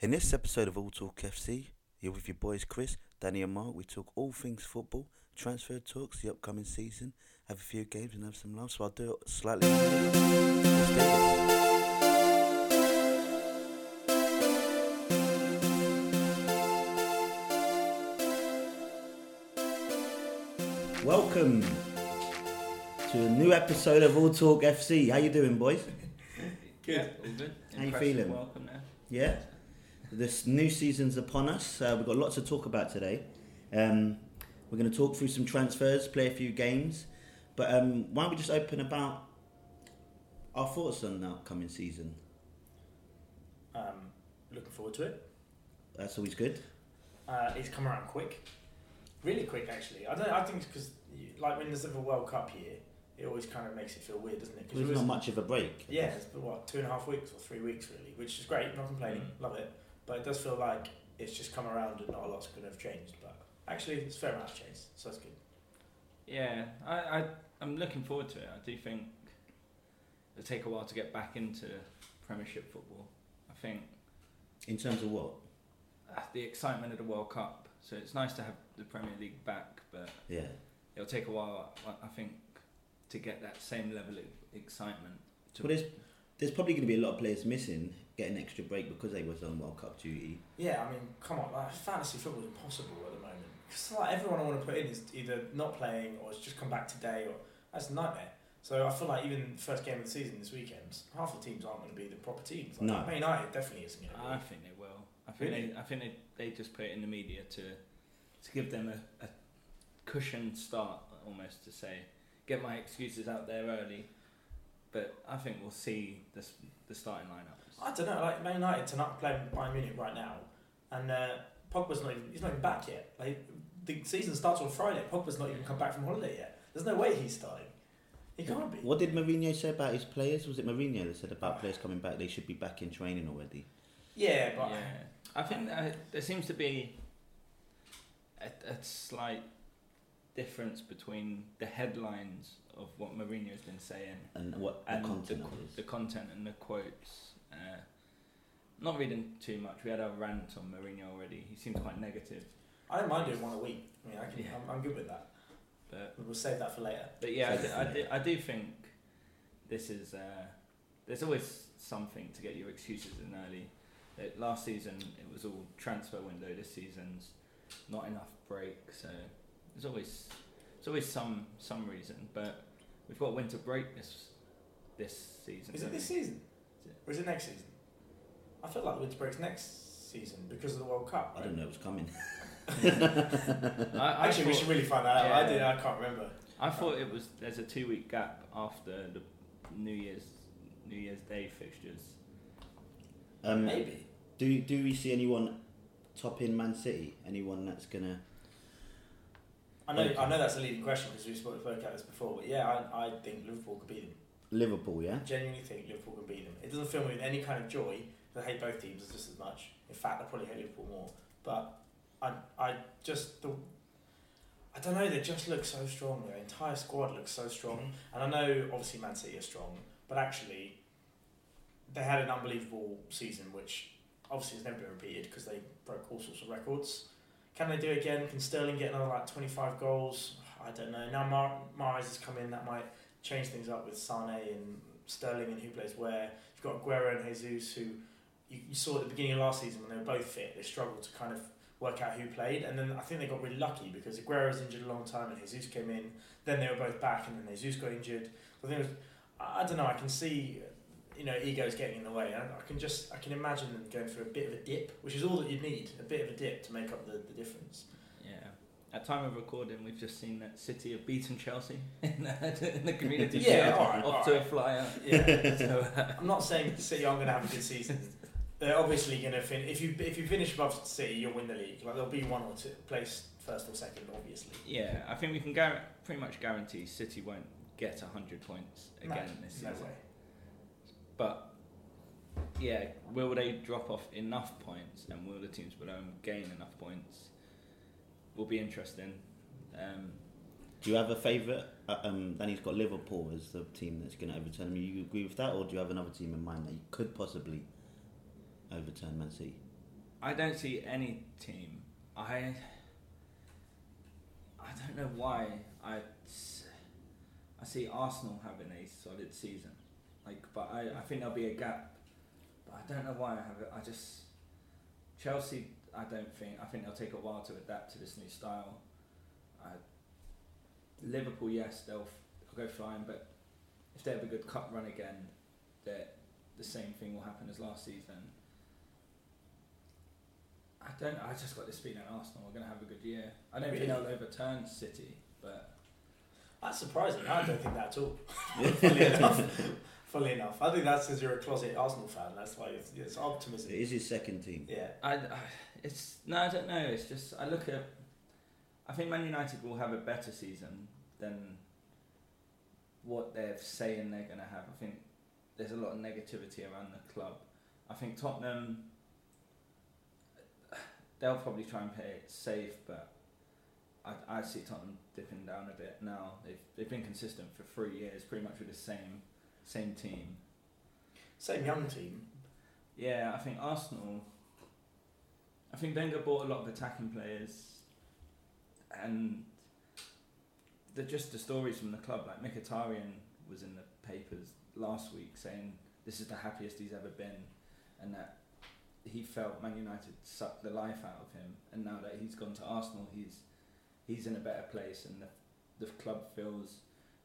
In this episode of All Talk FC, here with your boys Chris, Danny, and Mark, we talk all things football, transfer talks, the upcoming season, have a few games, and have some love. So I'll do it slightly. Let's do this. Welcome to a new episode of All Talk FC. How you doing, boys? Good. all good. How you feeling? Welcome now. Yeah. This new season's upon us. Uh, we've got lots to talk about today. Um, we're going to talk through some transfers, play a few games. But um, why don't we just open about our thoughts on the upcoming season? Um, looking forward to it. That's always good. Uh, it's come around quick, really quick actually. I don't. I think because like when there's a World Cup year, it always kind of makes it feel weird, doesn't it? 'Cause There's not much of a break. Yeah, it's been what two and a half weeks or three weeks really, which is great. Not complaining, Mm. love it. But it does feel like it's just come around and not a lot's going to have changed. But actually, it's a fair amount has changed, so that's good. Yeah, I, I, I'm looking forward to it. I do think it'll take a while to get back into Premiership football. I think In terms of what? uh, the excitement of the World Cup. So it's nice to have the Premier League back, but Yeah. it'll take a while. I- I think to get that same level of excitement. To, Well, there's, there's probably going to be a lot of players missing, getting extra break because they was on World Cup duty. Yeah, I mean, come on, like fantasy football is impossible at the moment because like everyone I want to put in is either not playing or has just come back today, or that's a nightmare. So I feel like even the first game of the season this weekend, half the teams aren't going to be the proper teams. Like, No. Man United definitely isn't going to be. I think they will. I think Really? they, I think they, they just put it in the media to to give them a, a cushioned start, almost to say, get my excuses out there early. But I think we'll see the s- the starting lineups. I don't know. Like Man United tonight playing Bayern Munich right now, and uh, Pogba's not even he's not even back yet. Like the season starts on Friday. Pogba's not even come back from holiday yet. There's no way he's starting. He can't be. What did Mourinho say about his players? Was it Mourinho that said about players coming back? They should be back in training already. Yeah, but yeah, I think uh, there seems to be a, a slight difference between the headlines of what Mourinho's been saying And what the and content the, of the content and the quotes. Uh, not reading too much. We had a rant on Mourinho already. He seems quite negative, I don't mind doing one a week. I mean, I can, Yeah. I'm, I'm good with that. but We'll save that for later. but yeah, I do, I, do, I do think this is. Uh, there's always something to get your excuses in early. That last season it was all transfer window. This season's not enough break, so there's always there's always some some reason. But we've got winter break this this season. Is it this we? season? Or is it next season? I feel like the winter break's next season because of the World Cup. I right? don't know what's coming. I, I Actually, we should really find that out. I Yeah. did. I can't remember. I thought it was there's a two week gap after the New Year's New Year's Day fixtures. Um, Maybe. Do do we see anyone topping Man City? Anyone that's gonna? I know. Okay. I know that's a leading question because we spoke, spoke about this before. But yeah, I, I think Liverpool could beat them. Liverpool, yeah. Genuinely think Liverpool can beat them. It doesn't fill me with any kind of joy. I hate both teams just as much. In fact, I probably hate Liverpool more. But I, I just the. I don't know. They just look so strong. Their entire squad looks so strong. And I know, obviously, Man City are strong, but actually, they had an unbelievable season, which obviously has never been repeated because they broke all sorts of records. Can they do it again? Can Sterling get another like twenty five goals? I don't know. Now Mar- has come in, that might change things up with Sane and Sterling and who plays where. You've got Aguero and Jesus who you, you saw at the beginning of last season when they were both fit, they struggled to kind of work out who played, and then I think they got really lucky because Aguero was injured a long time and Jesus came in. Then they were both back, and then Jesus got injured. So I think it was, I, don't know. I can see, you know, egos getting in the way. I, I can just, I can imagine them going through a bit of a dip, which is all that you need, a bit of a dip to make up the, the difference. At time of recording, we've just seen that City have beaten Chelsea in the, in the Community Yeah, Shield, alright, off to a flyer. Yeah. So, uh, I'm not saying City aren't going to have a good season. They're obviously going to finish. If you if you finish above City, you'll win the league. Like there'll be one or two place first or second, obviously. yeah, I think we can gar- pretty much guarantee City won't get 100 points No, again this no season. way. But yeah, will they drop off enough points, and will the teams below them gain enough points? Will be interesting. Um, Do you have a favourite? Uh, um, Danny's got Liverpool as the team that's going to overturn him. You agree with that, or do you have another team in mind that you could possibly overturn Man City? I don't see any team. I I don't know why I I see Arsenal having a solid season. Like, but I, I think there'll be a gap. But I don't know why I have it. I just Chelsea. I don't think. I think they'll take a while to adapt to this new style. I, Liverpool, yes, they'll, f- they'll go flying. But if they have a good cup run again, that the same thing will happen as last season. I don't. I just got this feeling Arsenal are going to have a good year. I don't Really? think they'll overturn City, but That's surprising. I don't think that at all. Fully enough. Fully enough. I think that's because you're a closet Arsenal fan. That's why it's, it's optimism. It is his second team. Yeah. I, I, it's no, I don't know. It's just I look at. I think Man United will have a better season than what they're saying they're going to have. I think there's a lot of negativity around the club. I think Tottenham. They'll probably try and play it safe, but I, I see Tottenham dipping down a bit now. They've they've been consistent for three years, pretty much with the same same team. Same young team. Yeah, I think Arsenal. I think Wenger bought a lot of attacking players, and they're just the stories from the club. Like Mkhitaryan was in the papers last week saying this is the happiest he's ever been, and that he felt Man United sucked the life out of him. And now that he's gone to Arsenal, he's he's in a better place, and the the club feels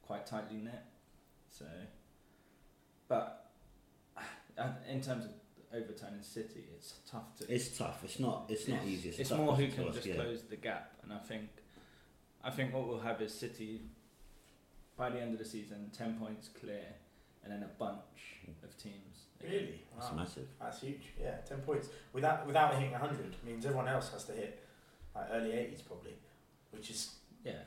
quite tightly knit. So, but in terms of overturning City, it's tough to. It's tough. It's not. It's not easy. It's, It's tough more who can us, just yeah. close the gap, and I think, I think what we'll have is City by the end of the season, ten points clear, and then a bunch of teams. Really? It's Wow. massive. That's huge. Yeah, ten points without without hitting hundred means everyone else has to hit like early eighties probably, which is Yeah,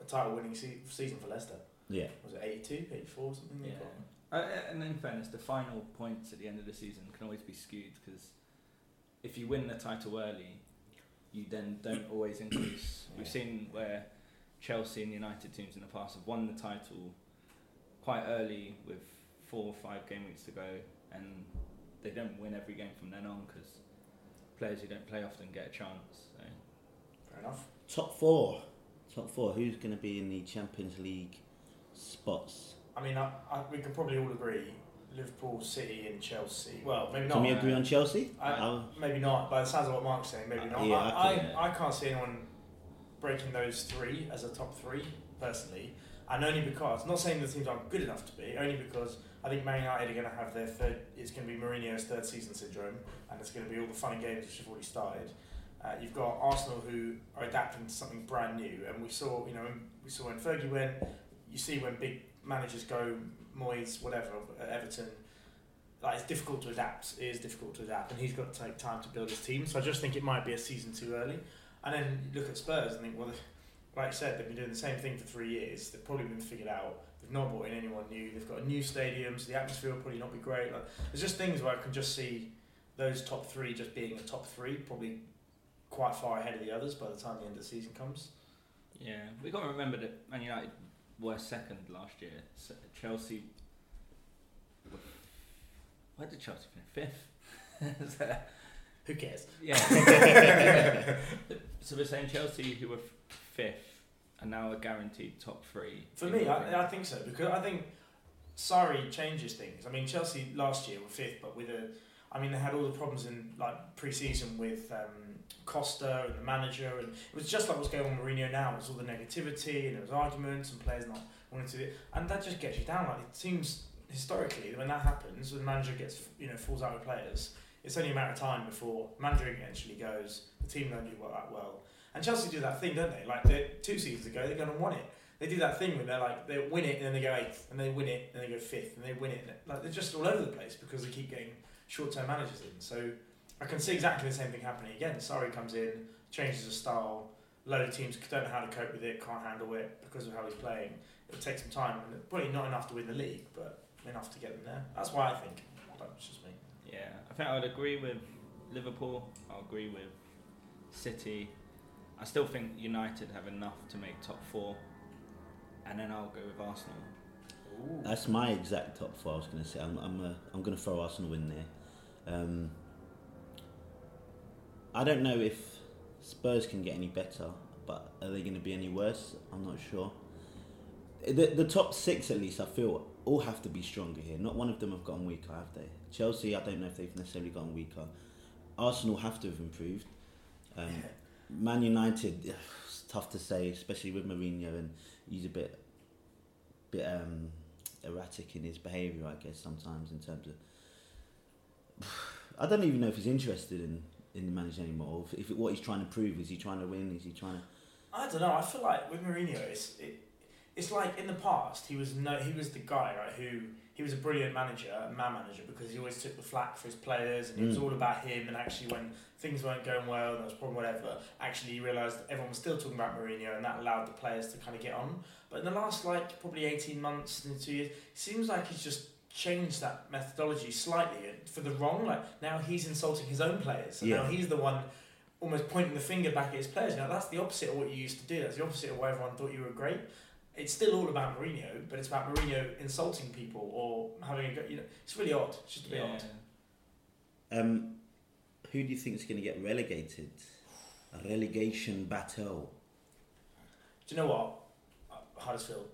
a title-winning se- season for Leicester. Yeah. Was it 82, 84, something? they yeah. got? Uh, and in fairness, the final points at the end of the season can always be skewed because if you win the title early, you then don't always increase. We've seen where Chelsea and United teams in the past have won the title quite early with four or five game weeks to go, and they don't win every game from then on because players who don't play often get a chance. So. Fair enough. Top four. Top four. Who's going to be in the Champions League spots? I mean, I, I, we could probably all agree Liverpool, City, and Chelsea. Well, maybe not. Can we agree on Chelsea? I- Oh, Maybe not. By the sounds of what Mark's saying, maybe Uh, not. yeah, I, I I, think- I, can't see anyone breaking those three as a top three personally, and only because not saying the teams aren't good enough to be, only because I think Man United are going to have their third. It's going to be Mourinho's third season syndrome, and it's going to be all the fun and games which have already started. Uh, you've got Arsenal who are adapting to something brand new, and we saw, you know, we saw when Fergie went. You see when big managers go, Moyes, whatever, Everton. Like it's difficult to adapt. It is difficult to adapt, and he's got to take time to build his team. So I just think it might be a season too early. And then look at Spurs and think, well, like I said, they've been doing the same thing for three years. They've probably been figured out. They've not brought in anyone new. They've got a new stadium, so the atmosphere will probably not be great. Like, there's just things where I can just see those top three just being a top three, probably quite far ahead of the others by the time the end of the season comes. Yeah, we got to remember that Man United were second last year. So Chelsea. Where did Chelsea finish? Fifth. So, Who cares? yeah. so we're saying Chelsea, who were fifth, are now a guaranteed top three. For me. I, I think so because I think Sarri changes things. I mean, Chelsea last year were fifth, but with a, I mean, they had all the problems in like pre-season with um, Costa and the manager, and it was just like what's going on with Mourinho now. It was all the negativity and there was arguments and players not wanting to, do it, and that just gets you down. Like it seems historically when that happens, when the manager gets you know falls out with players, it's only a matter of time before manager eventually goes. The team don't do that well, and Chelsea do that thing, don't they? Like two seasons ago, they gone and won it they do that thing where they're like they win it and then they go eighth and they win it and they go fifth and they win it like they're just all over the place because they keep getting short-term managers in. So I can see exactly the same thing happening again. Sarri comes in, changes the style. A load of teams don't know how to cope with it, can't handle it because of how he's playing. It'll take some time and probably not enough to win the league, but enough to get them there. That's why I think. That's just me. Yeah, I think I would agree with Liverpool. I'll agree with City. I still think United have enough to make top four, and then I'll go with Arsenal. That's my exact top four. I was going to say I'm I'm uh, I'm going to throw Arsenal in there. Um, I don't know if Spurs can get any better, but are they going to be any worse? I'm not sure. The the top six at least I feel all have to be stronger here. Not one of them have gotten weaker, have they? Chelsea, I don't know if they've necessarily gotten weaker. Arsenal have to have improved. Um, Man United, it's tough to say, especially with Mourinho, and he's a bit, bit um, erratic in his behaviour, I guess sometimes in terms of. I don't even know if he's interested in in managing anymore. If, if what he's trying to prove is he trying to win? Is he trying to? I don't know. I feel like with Mourinho, it's it, it's like in the past he was no he was the guy right who he was a brilliant manager, a man manager because he always took the flak for his players and it was Mm. all about him. And actually, when things weren't going well, and there was a problem, whatever, actually he realised everyone was still talking about Mourinho, and that allowed the players to kind of get on. But in the last like probably eighteen months and two years, it seems like he's just changed that methodology slightly for the wrong. Like now he's insulting his own players, and now he's the one almost pointing the finger back at his players. Now that's the opposite of what you used to do. That's the opposite of why everyone thought you were great. It's still all about Mourinho, but it's about Mourinho insulting people or having a go. You know, it's really odd. It's just a bit Yeah. odd. Um, who do you think is going to get relegated? A relegation battle. Do you know what? Uh, Huddersfield.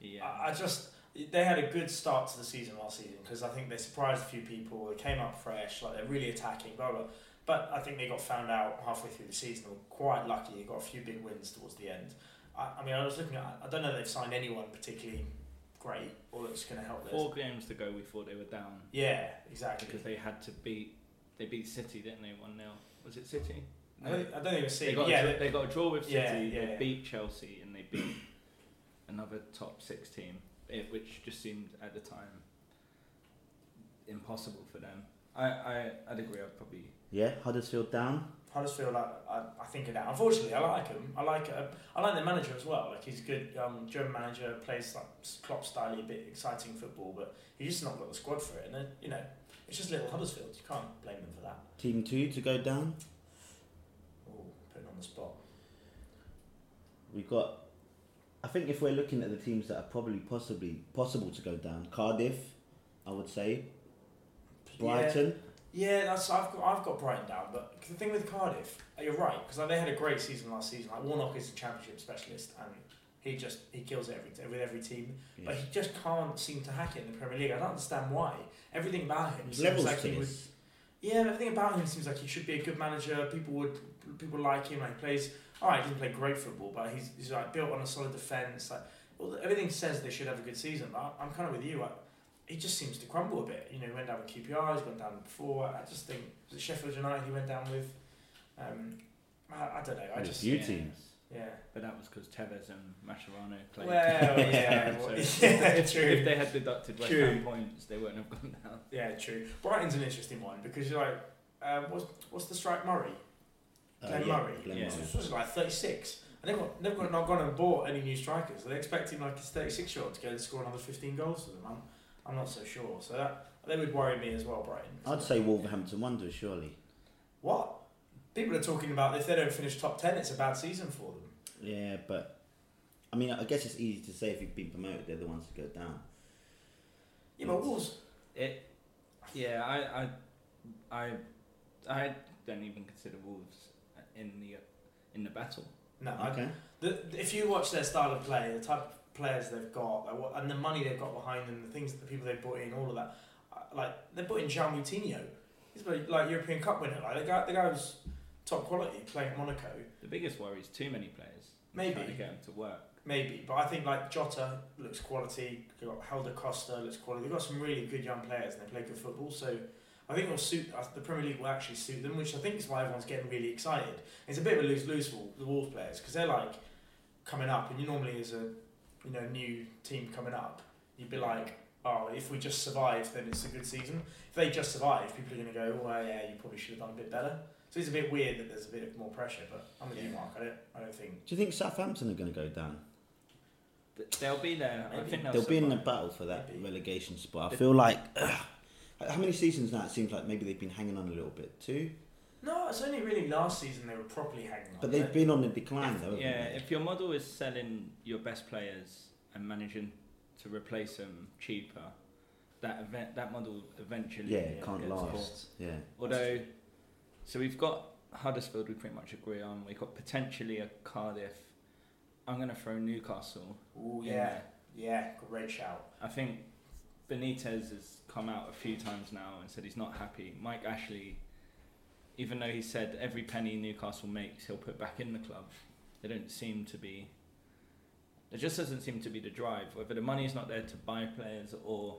Yeah. I, I just they had a good start to the season last season because I think they surprised a few people. They came up fresh, like they're really attacking, blah blah. But I think they got found out halfway through the season. They were quite lucky. They got a few big wins towards the end. I, I mean, I was looking at. I don't know they've signed anyone particularly great or that's going to help this. Four games to go, we thought they were down Yeah, exactly. because they had to beat. They beat City, didn't they? One 0 Was it City? I don't, I don't think it's They got, Yeah, a, draw- they- they got a draw with City. Yeah, yeah, they yeah. beat Chelsea and they beat another top six team, it, which just seemed at the time impossible for them. I, I I'd agree. I'd probably Yeah, Huddersfield down. Huddersfield, I, I, I think are down. Unfortunately, I like him. I like uh, I like their manager as well. Like he's a good um, German manager, plays like Klopp style, a bit exciting football, but he's just not got the squad for it. And then, you know, it's just little Huddersfield. You can't blame them for that. Team two to go down. Oh, putting on the spot. We've got. I think if we're looking at the teams that are probably possibly possible to go down, Cardiff, I would say, Brighton. Yeah, yeah that's I've got I've got Brighton down, but the thing with Cardiff, uh, you're right because like, they had a great season last season. Like Warnock is a championship specialist, and he just he kills it every with every team. But he just can't seem to hack it in the Premier League. I don't understand why. Everything about him seems levels like he would. Yeah, everything about him seems like he should be a good manager. People would people like him. Like he plays. All right, he doesn't play great football, but he's, he's like built on a solid defense. Like well, everything says they should have a good season. But I'm kind of with you. Like, he just seems to crumble a bit. You know, he went down with QPR. He's gone down before. I just think was it Sheffield United he went down with. Um, I, I don't know. I With a just few yeah. teams. yeah. But that was because Tevez and Mascherano played. Well, yeah, So well, if, yeah, if, true. if they had deducted West True. Ham points, they wouldn't have gone down. Yeah, true. Brighton's an interesting one because you're like, uh, what's what's the strike Murray? Uh, Glenn yeah, Murray. Glenn Yeah. So Murray. like 36. And they've got, they've got not gone and bought any new strikers. They're expecting like his 36 year old to go and score another 15 goals for them. I'm, I'm not so sure. So that they would worry me as well, Brighton. I'd say Wolverhampton Wanderers, surely. What? People are talking about if they don't finish top 10, it's a bad season for them. Yeah, but I mean, I guess it's easy to say if you've been promoted, they're the ones to go down. Yeah, but Wolves. It, yeah, I, I, I, I don't even consider Wolves in the in the battle. No, I, Okay. the, if you watch their style of play, the type of players they've got, like what, and the money they've got behind them, the things, the people they've brought in, all of that, uh, like they brought in João Moutinho. He's like, like European Cup winner. Like the guy, the guy was top quality playing at Monaco. The biggest worry is too many players. Maybe. Trying to get them to work. Maybe, but I think like Jota looks quality. You've got Helder Costa looks quality. They've got some really good young players and they play good football. So I think it'll suit uh, the Premier League will actually suit them, which I think is why everyone's getting really excited. It's a bit of a lose lose for the Wolves players because they're like coming up, and you normally as a you know new team coming up, you'd be like, oh, if we just survive, then it's a good season. If they just survive, people are going to go, oh well, yeah, you probably should have done a bit better. So it's a bit weird that there's a bit more pressure, but I'm with you, Yeah. Mark. I don't, I don't think. Do you think Southampton are going to go down? They'll be there. I think they'll, They'll be in the battle for that Maybe. relegation spot. I feel like how many seasons now? It seems like maybe they've been hanging on a little bit too, No, it's only really last season they were properly hanging on. but they've right? been on the decline though. Yeah, they? if your model is selling your best players and managing to replace them cheaper, that event that model eventually yeah, it can't last. bought. Yeah, Although, so we've got Huddersfield we pretty much agree on. We've got potentially a Cardiff. I'm going to throw Newcastle. Ooh, in yeah, there. yeah, great shout. I think Benitez has come out a few times now and said he's not happy. Mike Ashley, even though he said every penny Newcastle makes, he'll put back in the club. They don't seem to be. There just doesn't seem to be the drive. Whether the money is not there to buy players or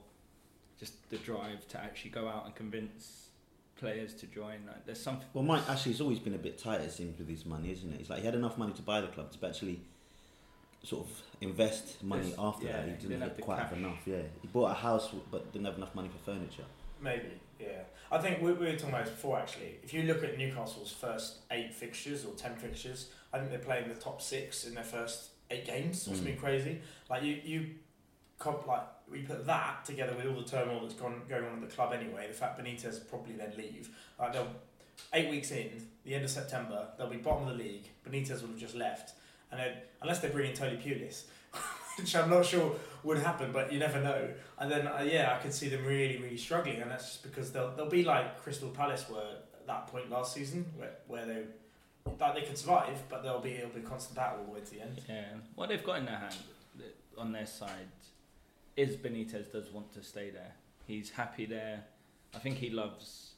just the drive to actually go out and convince players to join. Like, there's something. Well, Mike Ashley's always been a bit tight, it seems, with his money, isn't it? It's like he had enough money to buy the club to actually sort of invest money Yes, after yeah, that. He he didn't, didn't have have quite have enough. Yeah, he bought a house but didn't have enough money for furniture. Maybe, yeah. I think we, we were talking about this before actually. If you look at Newcastle's first eight fixtures or ten fixtures, I think they're playing the top six in their first eight games or Mm. something crazy. Like you, you, comp, like we put that together with all the turmoil that's gone going on at the club anyway. The fact Benitez probably then leave. Like they'll eight weeks in, the end of September, they'll be bottom of the league. Benitez will have just left, and then unless they bring in Tony Pulis, which I'm not sure would happen, but you never know. And then uh, yeah, I could see them really, really struggling, and that's just because they'll they'll be like Crystal Palace were at that point last season, where, where they like they could survive, but they'll be it'll be a constant battle all the way to the end. Yeah, what they've got in their hand, on their side, is Benitez does want to stay there. He's happy there. I think he loves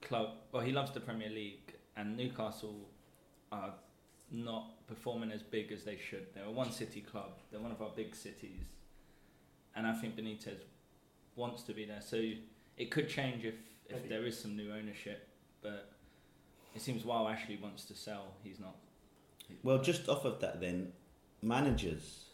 club. Well, he loves the Premier League, and Newcastle are not performing as big as they should. They're a one city club. They're one of our big cities, and I think Benitez wants to be there. So it could change if if there is some new ownership, but. It seems while Ashley wants to sell, he's not Well, just off of that, then managers.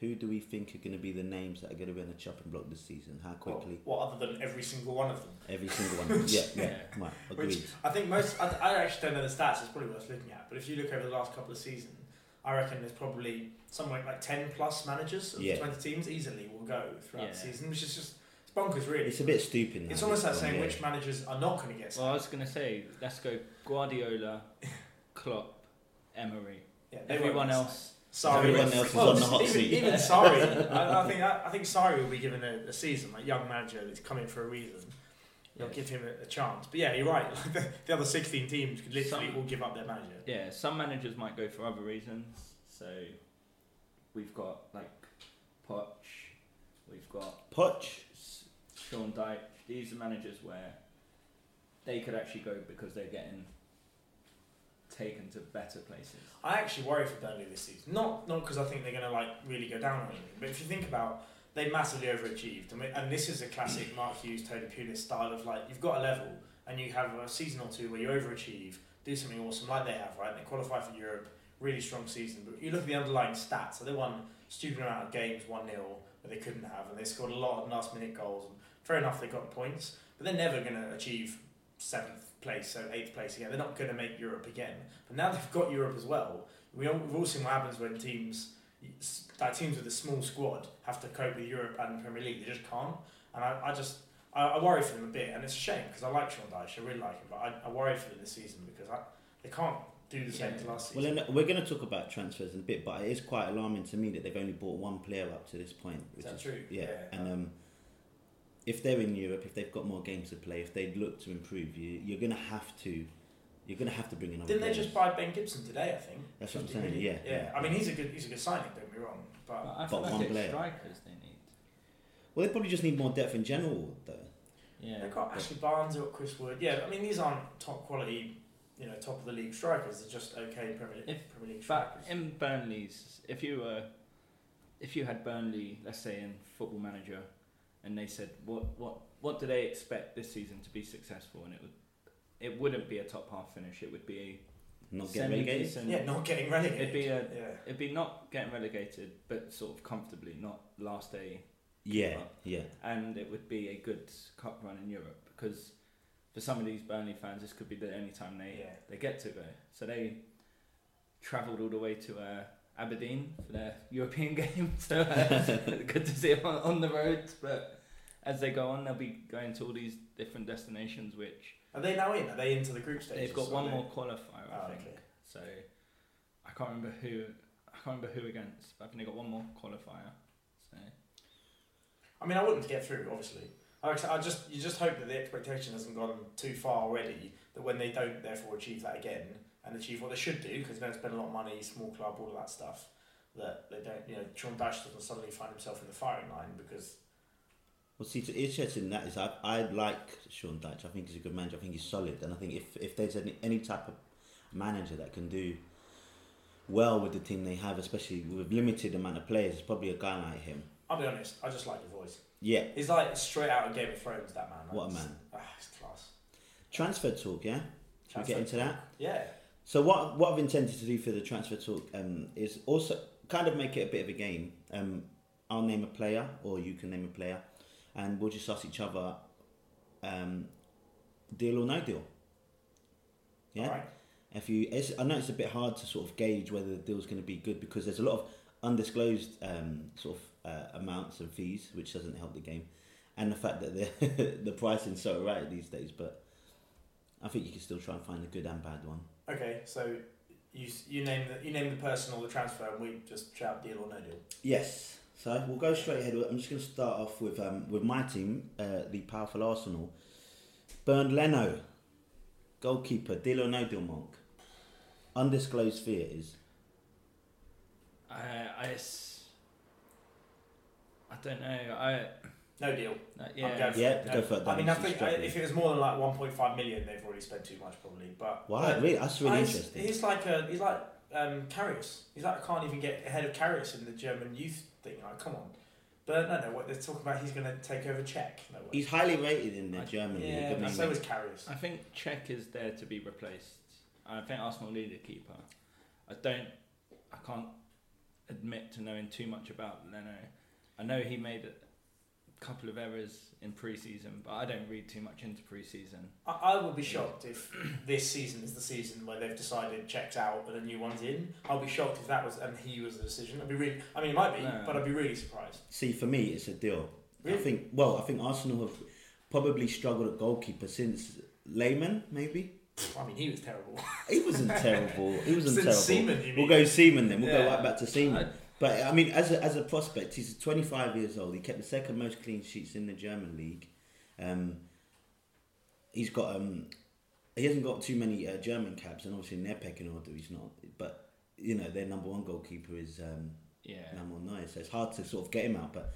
Who do we think are going to be the names that are going to be on the chopping block this season? How quickly? Well, what other than every single one of them? Every single one. yeah, yeah. Yeah. Right, Which agreed. I think most. I, I actually don't know the stats. It's probably worth looking at. But if you look over the last couple of seasons, I reckon there's probably somewhere like ten plus managers of Yeah. the twenty teams easily will go throughout the season, which is just it's bonkers, really. It's a bit stupid. It's almost like this saying one, which managers are not going to get. Well, I was going to say, let's go Guardiola, Klopp, Emery. Yeah, Everyone else. Sorry, Everyone else is well, on the hot even, seat. Even Sarri, I, I think I, I think Sarri will be given a, a season, like young manager that's coming for a reason. They'll Yes. give him a, a chance. But yeah, you're right. Like the, the other 16 teams could literally Some- all give up their manager. yeah, some managers might go for other reasons. So we've got like Poch, we've got Poch. S- Sean Dyche. These are managers where they could actually go because they're getting taken to better places. I actually worry for Burnley this season. Not not because I think they're going to like really go down or anything, but if you think about they massively overachieved. I mean, and this is a classic mm. Mark Hughes, Tony Pulis style of like you've got a level and you have a season or two where you overachieve, do something awesome like they have, right? And they qualify for Europe, really strong season. But you look at the underlying stats, so they won stupid amount of games, one 0 that they couldn't have, and they scored a lot of last minute goals. And fair enough, they got points, but they're never going to achieve seventh place, so eighth place again. They're not going to make Europe again. But now they've got Europe as well. We all, we've all seen what happens when teams, like teams with a small squad, have to cope with Europe and the Premier League. They just can't. And I, I just, I, I worry for them a bit. And it's a shame because I like Sean Dyche. I really like him. But I, I worry for them this season because I, they can't do the same Yeah. as last Well, season. then we're going to talk about transfers in a bit, but it is quite alarming to me that they've only bought one player up to this point. is Which that true? Yeah, and um, if they're in Europe, if they've got more games to play, if they look to improve, you you're going to have to, you're going to have to bring in. other Didn't they just buy Ben Gibson today? I think. That's what I'm saying, million? yeah, Yeah. yeah. I mean, he's a good, he's a good signing. Don't get me wrong. But But I feel but like one player. strikers they need. Well, they probably just need more depth in general, though. Yeah. they've got Ashley Barnes, they've got Chris Wood. Yeah, I mean, these aren't top quality, you know, top of the league strikers. They're just okay Premier League, If- Premier League But strikers. in Burnley's, if you were, if you had Burnley, let's say in Football Manager, and they said what what what do they expect this season to be successful, and it would, it wouldn't be a top half finish. It would be a Not get relegated. yeah, not getting relegated. It'd be a yeah. it'd be not getting relegated, but sort of comfortably, not last day, Yeah, yeah. and it would be a good cup run in Europe because for some of these Burnley fans, this could be the only time they Yeah. they get to go. So they travelled all the way to uh, Aberdeen for their European game. So uh, good to see them on, on the road. But as they go on, they'll be going to all these different destinations, which Are they now in? Are they into the group stage? they've got one more qualifier, I Oh, think. okay. So I can't remember who. I can't remember who against, but I think they got one more qualifier. So I mean, I wouldn't get through, obviously. I just you just hope that the expectation hasn't gone too far already. That when they don't therefore achieve that again and achieve what they should do because they don't spend a lot of money, small club, all of that stuff. That they don't, you know, Sean Dyche doesn't suddenly find himself in the firing line because Well, see, it's interesting that is I, I like Sean Dyche. I think he's a good manager. I think he's solid, and I think if, if there's any, any type of manager that can do well with the team they have, especially with limited amount of players, it's probably a guy like him. I'll be honest, I just like the voice. Yeah, He's like straight out of Game of Thrones. That man. What a man. Ah, he's class. transfer talk. Yeah, should we get into that? Yeah. So what what I've intended to do for the transfer talk um, is also kind of make it a bit of a game. Um, I'll name a player, or you can name a player, and we'll just ask each other, um, deal or no deal. Yeah. Right. If you, it's, I know it's a bit hard to sort of gauge whether the deal's going to be good because there's a lot of undisclosed um, sort of uh, amounts and fees, which doesn't help the game, and the fact that the the pricing's so right these days. But I think you can still try and find a good and bad one. Okay. So you you name the you name the person or the transfer, and we just shout deal or no deal. Yes. So we'll go straight ahead. I'm just going to start off with um, with my team, uh, the powerful Arsenal. Bernd Leno, goalkeeper, deal or no deal, Monk. Undisclosed fee it is. I, I, s- I don't know. I No deal. uh, yeah. going for Yeah, no. go for it, I mean, I if think uh, struggling. if it was more than like 1.5 million, they've already spent too much probably. But Why? but- Really? That's really Uh, he's- interesting. He's like a he's like um, Karius. He's like I can't even get ahead of Karius in the German youth thing. Like, come on. But no, no. What they're talking about, he's going to take over Cech. No way. He's highly rated in the I- German league. yeah, I but mean, so is Karius. I think Cech is there to be replaced. I think Arsenal need a keeper. I don't. I can't admit to knowing too much about Leno. I know he made a couple of errors in pre-season, but I don't read too much into pre-season. I, I would be shocked if this season is the season where they've decided checked out and a new one's in. I'll be shocked if that was and he was the decision. I'd be really. I mean, it might be, No. but I'd be really surprised. see, for me, it's a deal. I think. Well, I think Arsenal have probably struggled at goalkeeper since Lehmann. Maybe I mean, he was terrible. he wasn't terrible. He wasn't Since terrible. Seaman, you We'll mean? go Seaman then. We'll go right back to Seaman. I- But I mean, as a, as a prospect, he's 25 years old. He kept the second most clean sheets in the German league. Um, he's got um, he hasn't got too many uh, German caps, and obviously in their pecking order, he's not. But you know, their number one goalkeeper is um, yeah. Manuel Neuer, so it's hard to sort of get him out. But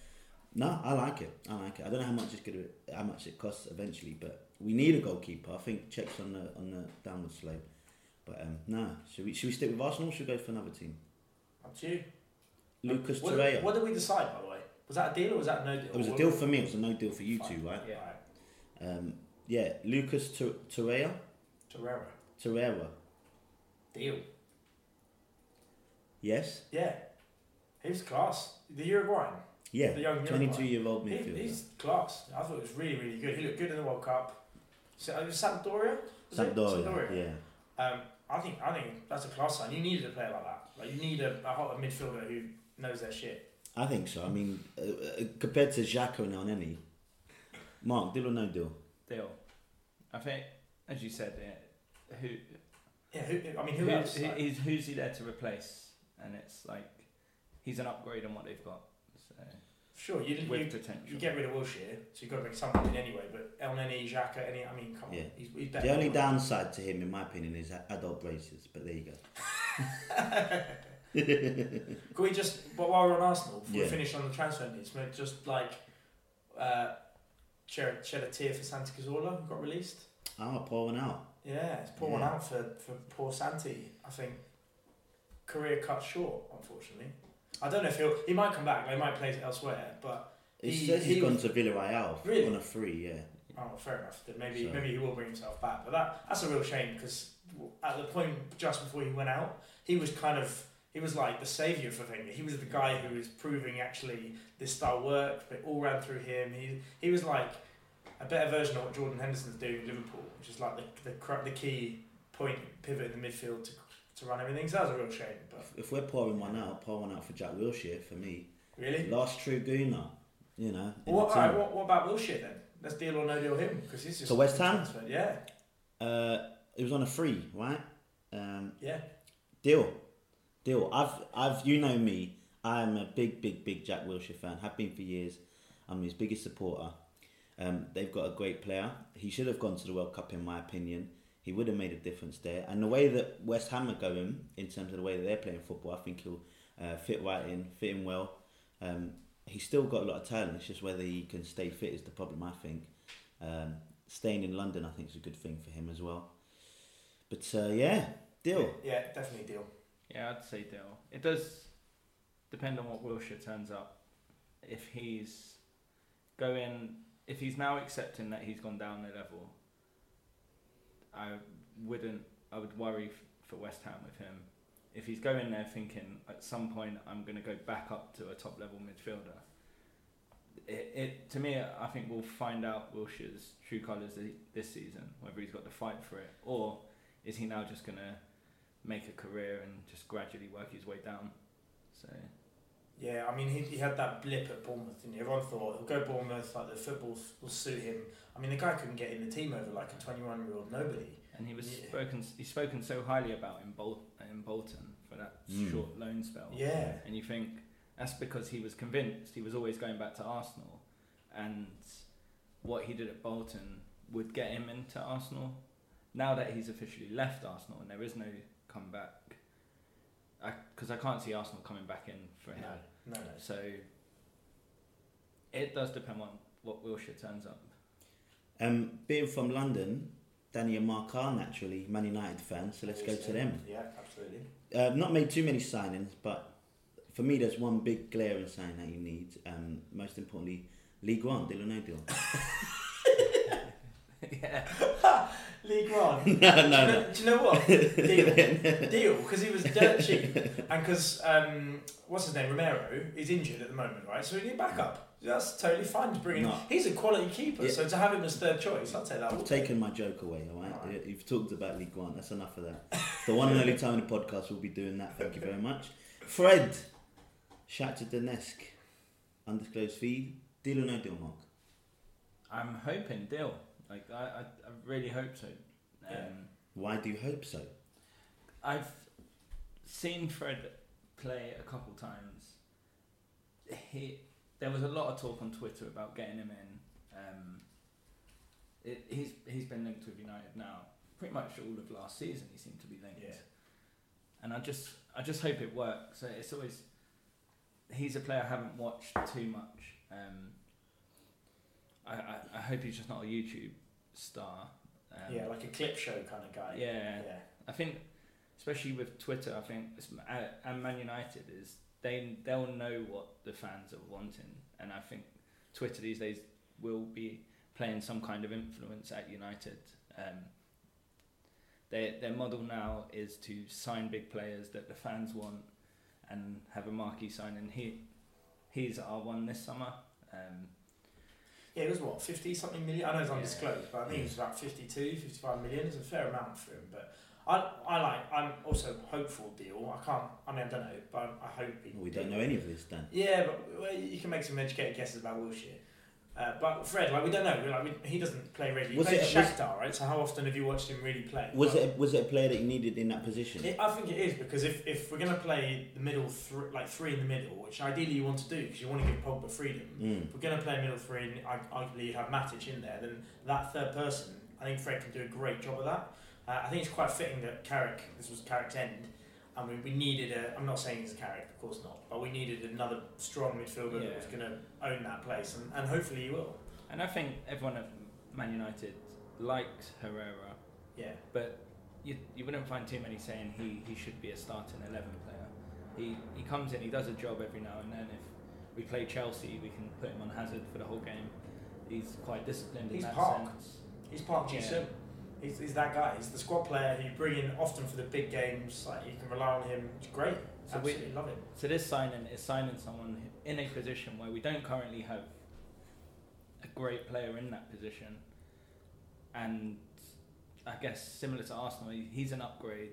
no, I like it. I like it. I don't know how much it's gonna, how much it costs eventually, but we need a goalkeeper. I think Cech's on the on the downward slope. But um, no, should we should we stick with Arsenal? or Should we go for another team? Up to you. Lucas what, Torreira. what did we decide, by the way? Was that a deal or was that no deal? It was a deal for me. It was a no deal for you Fine. two, right? Yeah. Right. Um, yeah, Lucas Tor- Torreira. Torreira. Torreira. Deal. Yes. Yeah. He was class. The Uruguayan. Yeah. The young Twenty-two Uruguayan. year old He, midfielder. he's class. I thought it was really, really good. He looked good in the World Cup. So, uh, Sampdoria? Was it? Sampdoria. Yeah. Um, I think I think that's a class sign. You needed a player like that. Like you need a, a, hot- a midfielder who knows their shit. I think so. I mean, uh, uh, compared to Xhaka and Elneny, Mark, deal or no deal? Deal. I think, as you said, yeah, who Yeah, who, I mean, who who's, else? Like, is who's he there to replace? And it's like he's an upgrade on what they've got. So sure, you, with you, potential. you get rid of Wilshere, so you've got to bring something in anyway. But Elneny, Xhaka, any, I mean, come Yeah. on, he's, he's better. The only than- downside to him, in my opinion, is adult braces. But there you go. Can we just, but while we're on Arsenal, before Yeah. we finish on the transfer news, we just like uh, shed, shed a tear for Santi Cazorla, who got released. Ah, pour one out. Yeah, it's pour one out for, for poor Santi. I think career cut short, unfortunately. I don't know if he'll. He might come back. They might play it elsewhere, but It He- says he's he gone to Villarreal Really? on a free. Yeah. oh, fair enough. Then maybe So- maybe he will bring himself back. But that that's a real shame because at the point just before he went out, he was kind of he was like the savior for Wenger. He was the guy who was proving actually this style worked. But it all ran through him. He he was like a better version of what Jordan Henderson's doing in Liverpool, which is like the the, the key point pivot in the midfield to to run everything. So that was a real shame. But If, we're pouring one out, pour one out for Jack Wilshere for me. really. Last true gooner, you know. Well, what, alright, team. what, what about Wilshere then? Let's deal or no deal him because he's just To West Ham? Yeah, Uh, it was on a free, right? Um, yeah. deal, deal. I've, I've, you know me. I'm a big, big, big Jack Wilshere fan. Have been for years. I'm his biggest supporter. Um, they've got a great player. He should have gone to the World Cup, in my opinion. He would have made a difference there. And the way that West Ham are going, in terms of the way that they're playing football, I think he'll uh, fit right in, fit in well. Um, he's still got a lot of talent. It's just whether he can stay fit is the problem, I think. Um, staying in London, I think, is a good thing for him as well. But uh, yeah, deal. Yeah, definitely deal. Yeah, I'd say Dill. It does depend on what Wilshere turns up. If he's going, if he's now accepting that he's gone down a level, I wouldn't. I would worry for West Ham with him. If he's going there thinking at some point I'm going to go back up to a top level midfielder, it, it to me I think we'll find out Wilshere's true colours this season whether he's got the fight for it or is he now just going to make a career and just gradually work his way down. So Yeah, I mean, he, he had that blip at Bournemouth, and everyone thought he'll go Bournemouth, like the football will suit him. I mean, the guy couldn't get in the team over like a 21 year old nobody. and he was Yeah. spoken he's spoken so highly about in Bol- in Bolton for that Mm. short loan spell. Yeah. And you think that's because he was convinced he was always going back to Arsenal, and what he did at Bolton would get him into Arsenal. Now that he's officially left Arsenal and there is no comeback, because I, can't see Arsenal coming back in for him. No, no, no. So it does depend on what Wilshere turns up. Um, being from London, Danny and Mark are naturally Man United fans, so let's go to them. Yeah, absolutely. Uh, not made too many signings, but for me, there's one big glaring sign that you need. Um, most importantly, Lee Grant, deal or no deal. Yeah. Lee Grant. no, do, you no, know, no. do you know what? Deal. Deal, because he was dirt cheap. And because, um, what's his name, Romero, is injured at the moment, right? So we need backup. That's totally fine to bring him. No. He's a quality keeper, Yeah. so to have him as third choice, I'll take that. all I've taken my joke away, alright? Alright. You've talked about Lee Grant, that's enough of that. The one and only time in the podcast we'll be doing that, thank you very much. Fred, Shakhtar Donetsk, undisclosed fee, deal or no deal, Mark? I'm hoping Dill. Like I, I, I really hope so. Um, Yeah. Why do you hope so? I've seen Fred play a couple times. He there was a lot of talk on Twitter about getting him in. Um, it, he's he's been linked with United now. Pretty much all of last season, he seemed to be linked. Yeah. And I just I just hope it works. So it's always he's a player I haven't watched too much. Um, I, I, I hope he's just not a YouTube star. Um, yeah, like a clip show kind of guy. yeah. Yeah. I think, especially with Twitter, I think it's, uh, and Man United is they they'll know what the fans are wanting, and I think Twitter these days will be playing some kind of influence at United. Um, their their model now is to sign big players that the fans want, and have a marquee signing. He he's our one this summer. Um, Yeah, it was what, 50 something million? I know it's Yeah. undisclosed, but I think it was about 52, 55 million. It's a fair amount for him. But I, I like, I'm also hopeful deal. I can't, I mean, I don't know, but I hope he. We don't know any of this, Dan. Yeah, but well, you can make some educated guesses about Wilshere. Uh, but Fred, like we don't know. Like we, he doesn't play regularly. He Was plays it- was- Shakhtar, right? So how often have you watched him really play? Was Well, it was it a player that you needed in that position? It, I think it is because if, if we're going to play the middle, th- like three in the middle, which ideally you want to do because you want to give Pogba freedom. Mm. If we're going to play middle three and arg- arguably you have Matic in there, then that third person, I think Fred can do a great job of that. Uh, I think it's quite fitting that Carrick, this was Carrick's end, and we, we needed a, I'm not saying he's a Carrick, of course not, but we needed another strong midfielder that was going to own that place, and, and hopefully he will. and I think everyone at Man United likes Herrera. Yeah. but you, you wouldn't find too many saying he, he should be a starting 11 player. He, he comes in, he does a job every now and then. If we play Chelsea, we can put him on Hazard for the whole game. He's quite disciplined He's in that Park. sense. He's Park Ji-sung. He's, he's that guy. He's the squad player who you bring in often for the big games. Like you can rely on him. It's great. So we- love it. So this signing is signing someone in a position where we don't currently have a great player in that position, and I guess similar to Arsenal, he's an upgrade.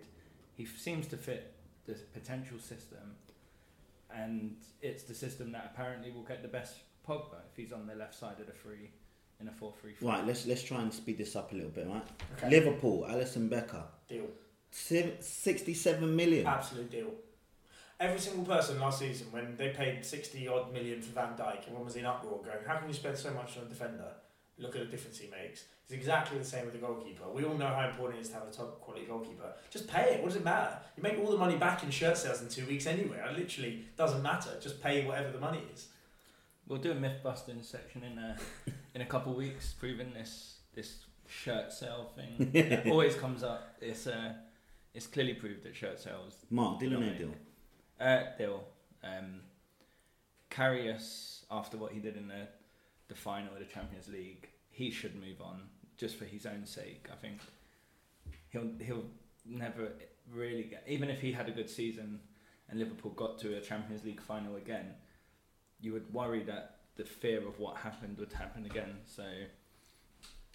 He seems to fit the potential system, and it's the system that apparently will get the best Pogba if he's on the left side of the three in a four-three-three. Right, let's let's try and speed this up a little bit, right? Okay. Liverpool, Alisson Becker, Deal. si- sixty-seven million. Absolute deal. Every single person last season, when they paid 60 odd million for Van Dijk, everyone was in uproar going, How can you spend so much on a defender? look at the difference he makes. It's exactly the same with the goalkeeper. We all know how important it is to have a top quality goalkeeper. Just pay it. What does it matter? You make all the money back in shirt sales in two weeks anyway. It literally doesn't matter. Just pay whatever the money is. We'll do a myth busting section in a in a couple of weeks, proving this this shirt sale thing. it always comes up. It's uh, it's clearly proved that shirt sales. Mark, deal or no deal? Uh, Dill, um, Karius after what he did in the the final of the Champions League, he should move on just for his own sake. I think he'll he'll never really get even if he had a good season and Liverpool got to a Champions League final again, you would worry that the fear of what happened would happen again. So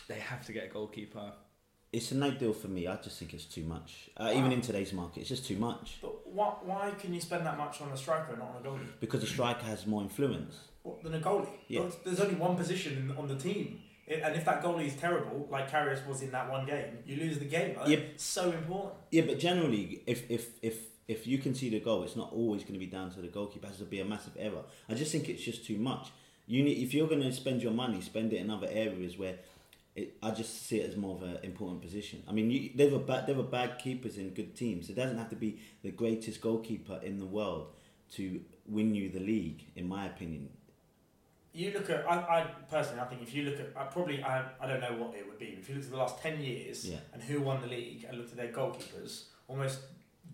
they have to get a goalkeeper. It's a no deal for me. I just think it's too much. Uh, even in today's market, it's just too much But why, why can you spend that much on a striker and not on a goalie? because a striker has more influence. What, than a goalie? Yeah. There's- There's only one position in, on the team. And if that goalie is terrible, like Karius was in that one game, you lose the game. Like, Yep. It's so important. Yeah, but generally, if if if if you concede a goal, it's not always going to be down to the goalkeeper. It has to be a massive error. I just think it's just too much. You need if you're going to spend your money, spend it in other areas where. It, I just see it as more of an important position. I mean, you, there were bad, there were bad keepers in good teams. It doesn't have to be the greatest goalkeeper in the world to win you the league, in my opinion. You look at, I, I personally, I think if you look at, I probably, I, I don't know what it would be. If you look at the last 10 years Yeah. and who won the league and looked at their goalkeepers, almost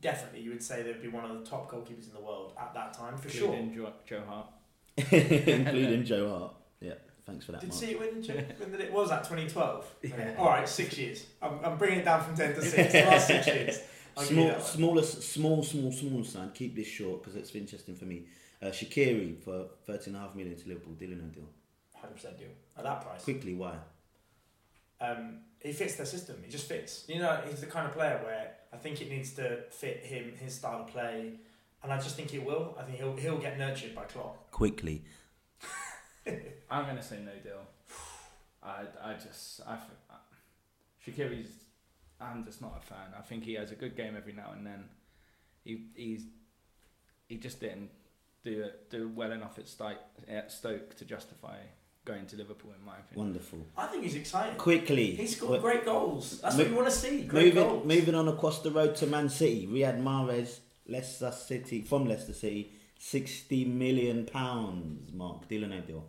definitely you would say they'd be one of the top goalkeepers in the world at that time, for sure. including Joe, Joe Hart. including Joe Hart. Yeah, thanks for that. Did Mark. see it when, when it was that 2012? Yeah. All right, six years. I'm, I'm bringing it down from 10 to 6. The last six years. I'll Small, smallest, small, small, small side. Keep this short because it's interesting for me. Uh, Shaqiri for thirteen and a half million to Liverpool. Deal or no deal? 100% deal at that price. Quickly, why? um, he fits their system. He just fits. You know, he's the kind of player where I think it needs to fit him, his style of play, and I just think it will. I think he'll he'll get nurtured by Klopp. Quickly. I'm going to say no deal. I, I just I think Shaqiri's I'm just not a fan. I think he has a good game every now and then. He he's he just didn't do it, do well enough at Stoke, at Stoke to justify going to Liverpool in my opinion. Wonderful. I think he's exciting. Quickly. He scored What- great goals. That's Mo- what you want to see. Great moving, goals. moving on across the road to Man City. Riyad Mahrez, Leicester City from Leicester City, sixty million pounds. Mark, deal or no deal?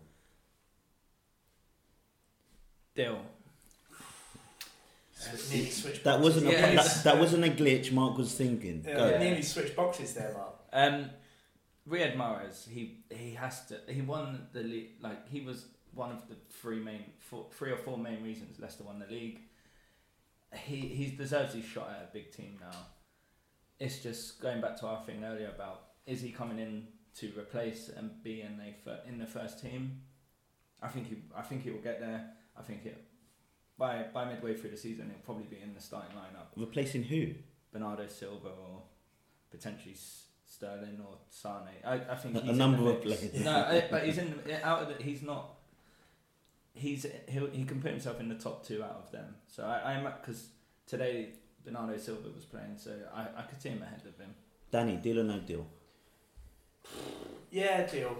Deal. Sw- nearly switched That boxes. wasn't a, Yeah, that, it's- that wasn't a glitch. Mark was thinking. Yeah, Go. Yeah. nearly switched boxes there, Mark. Um, Riyad Mahrez, he he has to. He won the league. Like he was one of the three main, four, three or four main reasons Leicester won the league. He he deserves his shot at a big team now. It's just going back to our thing earlier about is he coming in to replace and be in a fir- in the first team? I think he I think he will get there. I think it by by midway through the season he'll probably be in the starting lineup. Replacing who? Bernardo Silva or potentially Sterling or Sane. I, I think A- a he's in number the of players. No, I- but he's in the, out of the, he's not. He's he he can put himself in the top two out of them. So I I'm because today Bernardo Silva was playing, so I, I could see him ahead of him. Danny, deal or no deal? Yeah, deal.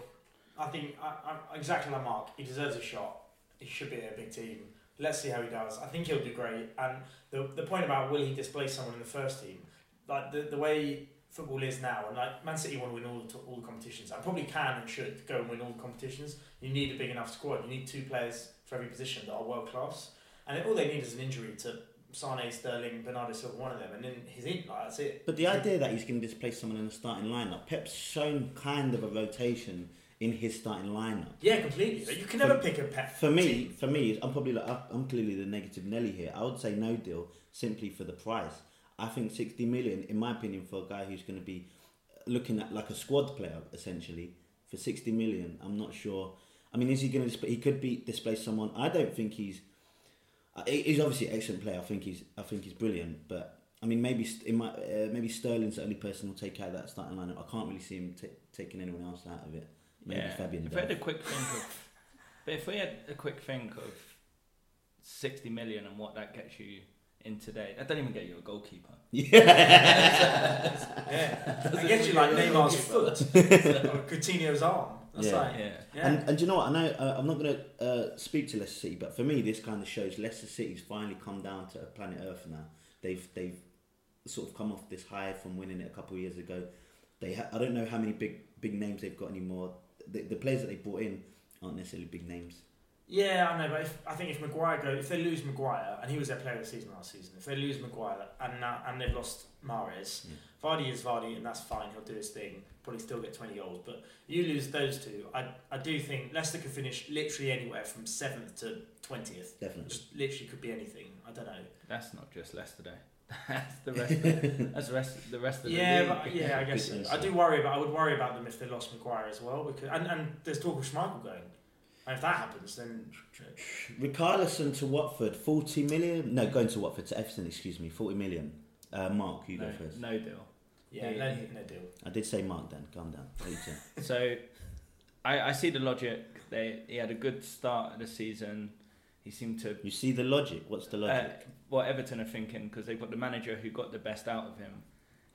I think I, I, exactly like Mark. He deserves a shot. He should be a big team. Let's see how he does. I think he'll do great. And the the point about will he displace someone in the first team, like the the way football is now, and like Man City want to win all the, all the competitions. I probably can and should go and win all the competitions. You need a big enough squad. You need two players for every position that are world class. And all they need is an injury to Sane, Sterling, Bernardo Silva, one of them, and then he's in. Like that's it. But the idea that he's going to displace someone in the starting lineup, Pep's shown kind of a rotation in his starting lineup. Yeah, completely. You can never pick a pet. For me, team. for me, I'm probably like I'm clearly the negative Nelly here. I would say no deal simply for the price. I think 60 million, in my opinion, for a guy who's going to be looking at like a squad player essentially for 60 million. I'm not sure. I mean, is he going to? He could be displace someone. I don't think he's. uh, He's obviously an excellent player. I think he's. I think he's brilliant. But I mean, maybe in my, uh, maybe Sterling's the only person who'll take out that starting lineup. I can't really see him ta taking anyone else out of it. Maybe yeah. Fabian. if we had a quick think of, but if we had a quick think of sixty million and what that gets you in today, that don't even get you a goalkeeper. Yeah. Yeah, I get you like Neymar's foot or Coutinho's arm. That's Yeah. like, Yeah. yeah. And, and do you know what? I know uh, I'm not going to uh, speak to Leicester City, but for me, this kind of shows Leicester City's finally come down to planet Earth now. They've they've sort of come off this high from winning it a couple of years ago. They ha- I don't know how many big big names they've got anymore. The, the players that they brought in aren't necessarily big names. Yeah, I know, but if, I think if Maguire go, if they lose Maguire, and he was their player of the season last season, if they lose Maguire and now, and they've lost Mahrez, Yeah. Vardy is Vardy, and that's fine. He'll do his thing. Probably still get twenty goals, but you lose those two. I I do think Leicester could finish literally anywhere from seventh to twentieth. Definitely. Just literally could be anything. I don't know. That's not just Leicester Day. That's the rest. Of, that's the rest. The rest of the Yeah, league. but, yeah, I guess so. I do worry about. I would worry about them if they lost Maguire as well, because and, and there's talk of Schmeichel going. And if that happens, then Richarlison to Watford, 40 million. No, going to Watford to Everton. Excuse me, 40 million. Uh, Mark, you no, go first. no deal. yeah, Yeah, no, no deal. I did say Mark. Then calm down. What you say? So, I, I see the logic. They he had a good start of the season. He seemed to You see the logic. What's the uh, logic? what Everton are thinking because they've got the manager who got the best out of him.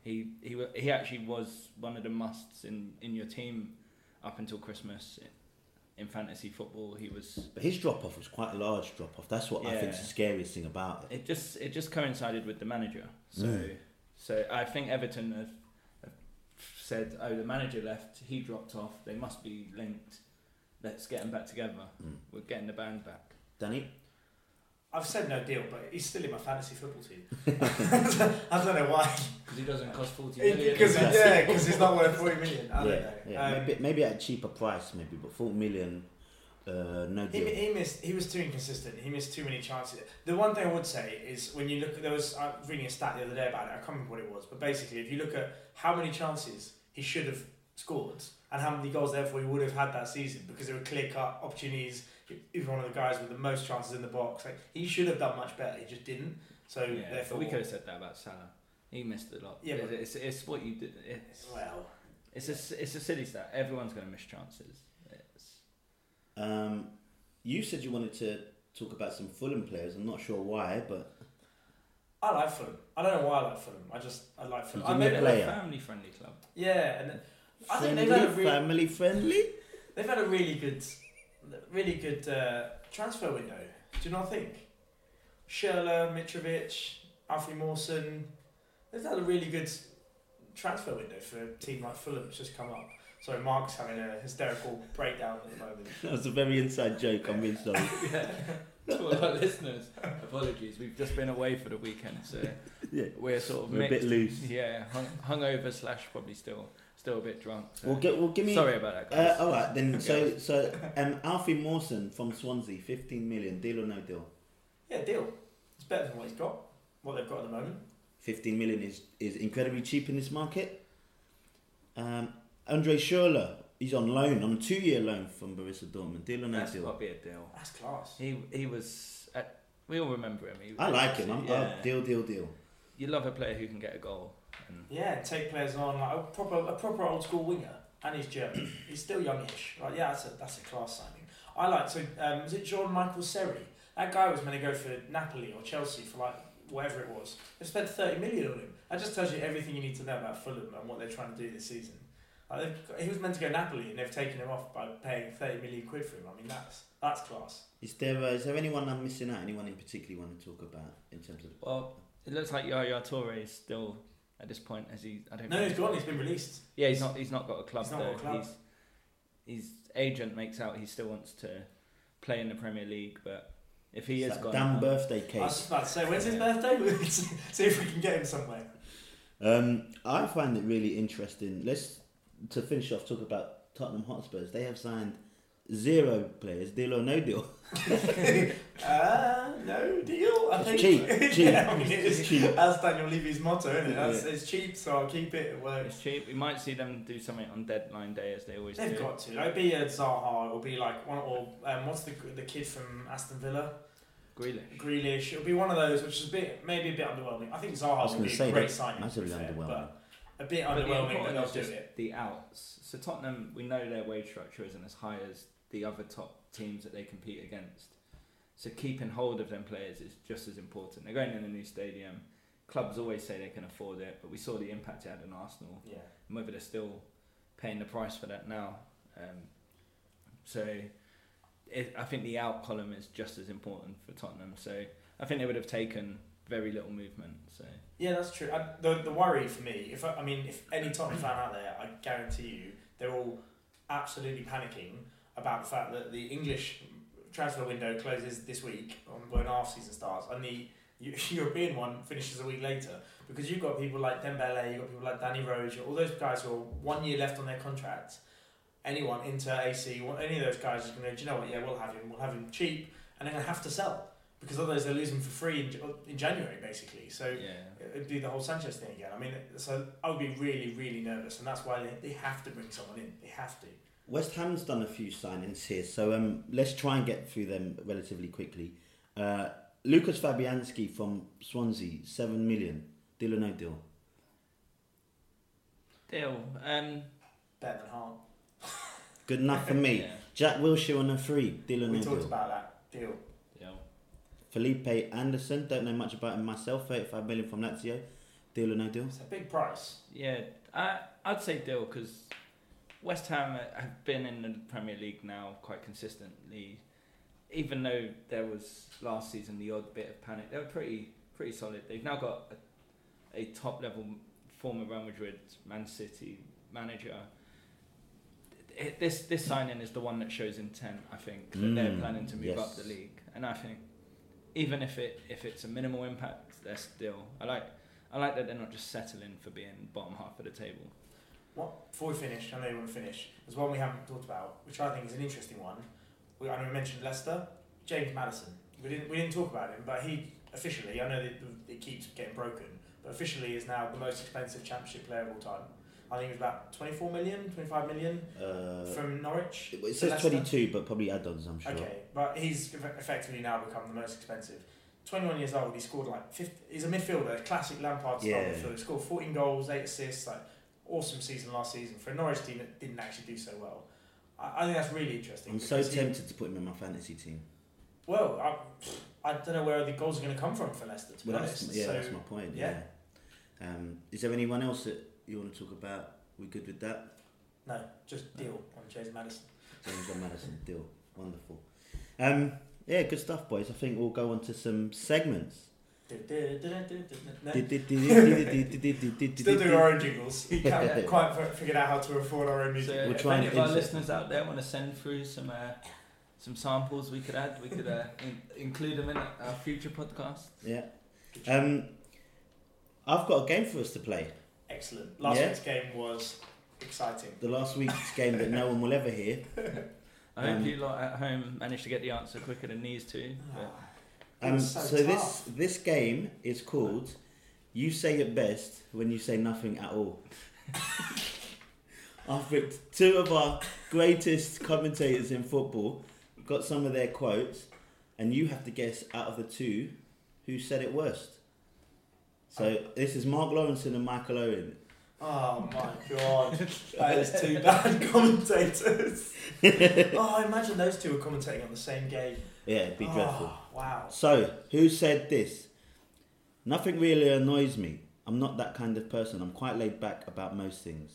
He he he actually was one of the musts in, in your team up until Christmas in fantasy football. He was. But his drop off was quite a large drop off. That's what I think is the scariest thing about it. It just it just coincided with the manager. So Mm. so I think Everton have, have said, oh, the manager left. He dropped off. They must be linked. Let's get them back together. Mm. We're getting the band back. Danny? I've said no deal, but he's still in my fantasy football team. I don't know why. Because he doesn't cost forty million. Because yeah, because he's not worth forty million. I don't yeah, know. yeah. Um, maybe, maybe at a cheaper price, maybe, but 40 million, uh, no He, deal. he missed. He was too inconsistent. He missed too many chances. The one thing I would say is when you look at there was I was reading a stat the other day about it. I can't remember what it was, but basically, if you look at how many chances he should have scored and how many goals therefore he would have had that season because there were clear cut opportunities. He was one of the guys with the most chances in the box. Like he should have done much better. He just didn't. So Yeah, therefore, but we could have said that about Salah. He missed a lot. Yeah, but- it's, it's what you did. It's, well, it's a it's a silly stat. Everyone's going to miss chances. It's, Um, you said you wanted to talk about some Fulham players. I'm not sure why, but I like Fulham. I don't know why I like Fulham. I just I like Fulham. I can maybe, make a family friendly club. yeah, and I think they've had a really family friendly. They've had a really good, really good uh, transfer window. Do you not think? Schürrle, Mitrovic, Alfie Mawson. They've had a really good transfer window for a team like Fulham that's just come up. Sorry, Mark's having a hysterical breakdown at the moment. That was a very inside joke. I'm really sorry. yeah. To all our listeners, apologies. We've just been away for the weekend, so Yeah, we're sort of we're a bit loose. Yeah, hung, hungover slash probably still still a bit drunk. So. Well, get, well, give me. Sorry about that, guys. Uh, all right, then. So, so um, Alfie Mawson from Swansea, 15 million. Deal or no deal? Yeah, deal. It's better than what he's got, what they've got at the moment. 15 million is, is incredibly cheap in this market. Um, Andre Schürrle, he's on loan, on a two year loan from Borussia Dortmund. Deal or no That's deal? got to be a deal. That's class. He he was. At, we all remember him. He, I like him. I'm, yeah. oh, deal, deal, deal. You love a player who can get a goal. And Yeah, take players on like a proper a proper old school winger, and he's German. he's still youngish. Like yeah, that's a that's a class signing. I like so. Um, was it John Michael Seri? That guy was meant to go for Napoli or Chelsea for like whatever it was. They spent thirty million on him. That just tells you everything you need to know about Fulham and what they're trying to do this season. Like got- he was meant to go Napoli, and they've taken him off by paying thirty million quid for him. I mean that's that's class. Is there, uh, is there anyone I'm missing out? Anyone in particular you want to talk about in terms of. well, it looks like Yaya Toure is still at this point. As he, I don't. No, know. he's gone. He's been released. Yeah, he's not. He's not got a club He's not though. got a club. He's his agent makes out he still wants to play in the Premier League, but if he It's is that gone, damn birthday I was just about to say, when's his birthday? See if we can get him somewhere. Um, I find it really interesting. Let's to finish off talk about Tottenham Hotspurs. They have signed zero players, deal or no deal. Uh, no deal. I It's think. cheap, cheap. yeah, I mean, it's, It's cheap. That's Daniel Levy's motto, isn't it? That's, Yeah. It's cheap, so I'll keep it. It works. it's cheap. We might see them do something on deadline day as they always do. They've got to. It'll be a Zaha. It'll be like one or um, what's the the kid from Aston Villa, Grealish. Grealish. It'll be one of those, which is a bit maybe a bit underwhelming. I think I was Zaha will be to a great signing. to massively be fair, underwhelming. but a bit But underwhelming, but important they'll just it. the outs. So Tottenham, we know their wage structure isn't as high as the other top teams that they compete against. So keeping hold of them players is just as important. They're going in a new stadium. Clubs always say they can afford it, but we saw the impact it had on Arsenal. Yeah. And whether they're still paying the price for that now, um, So it, I think the out column is just as important for Tottenham. So I think they would have taken very little movement. So Yeah, that's true. I, the the worry for me, if I, I mean, if any Tottenham fan out there, I guarantee you, they're all absolutely panicking about the fact that the English transfer window closes this week on when our season starts, and the European one finishes a week later. Because you've got people like Dembele, you've got people like Danny Rose, all those guys who are one year left on their contract. Anyone into AC, any of those guys is going to go, do you know what? Yeah, we'll have him. We'll have him cheap, and they're going to have to sell because otherwise they'll lose him for free in, in January, basically. So yeah, it'd be the whole Sanchez thing again. I mean, so I would be really, really nervous, and that's why they, they have to bring someone in. They have to. West Ham's done a few signings here, so um, let's try and get through them relatively quickly. Uh, Lucas Fabianski from Swansea, seven million. Deal or no deal? deal. Um, Better than Hart. Good enough for me. Yeah, Jack Wilshere on a free. Deal or We no talked deal? about that deal. deal. Felipe Anderson, don't know much about him myself. Thirty-five million from Lazio. Deal or no deal? It's a big price. Yeah, I I'd say deal because West Ham have been in the Premier League now quite consistently. Even though there was last season the odd bit of panic, they were pretty pretty solid. They've now got a, a top level former Real Madrid, Man City manager. It, this this signing is the one that shows intent. I think that they're Mm, planning to move up the league, and I think even if it if it's a minimal impact, they're still. I like I like that they're not just settling for being bottom half of the table. What before we finish, I know you want to finish. There's one we haven't talked about, which I think is an interesting one. We, I know we mentioned Leicester, James Maddison. We didn't we didn't talk about him, but he officially, I know that it keeps getting broken, but officially is now the most expensive Championship player of all time. I think it was about 24 million, 25 million Uh, from Norwich. it says Leicester. twenty-two, but probably add-ons. I'm sure. Okay, but he's effectively now become the most expensive. 21 years old, he scored like 50, he's a midfielder, classic Lampard style Yeah. midfielder. He scored 14 goals, 8 assists, like awesome season last season for a Norwich team that didn't actually do so well. I, I think that's really interesting. I'm so because he- tempted to put him in my fantasy team. well, I, I don't know where the goals are going to come from for Leicester, to be Well, that's, yeah, so, that's my point. Yeah. yeah. Um, is there anyone else that you want to talk about? We good with that? no, just deal on James Maddison. James and Maddison deal. Wonderful. Um, yeah, good stuff, boys. I think we'll go on to some segments. No. Still Still doing our own jingles. We can't quite fi- figured out how to afford our own So music. We'll if try any of our listeners out there want to send through some uh, some samples we could add, we could uh, in- include them in our future podcast. Yeah. Um, I've got a game for us to play. Excellent. Last Yeah. week's game was exciting. The last week's game that no one will ever hear. I hope Um, you lot at home managed to get the answer quicker than these two. But It Um, so so this this game is called "You Say It Best When You Say Nothing at All." I've picked two of our greatest commentators in football, got some of their quotes, and you have to guess out of the two who said it worst. So this is Mark Lawrenson and Michael Owen. Oh my god, that is two bad commentators. oh, I imagine those two were commentating on the same game. Yeah, it'd be oh, dreadful. Wow. So, who said this? Nothing really annoys me. I'm not that kind of person. I'm quite laid back about most things.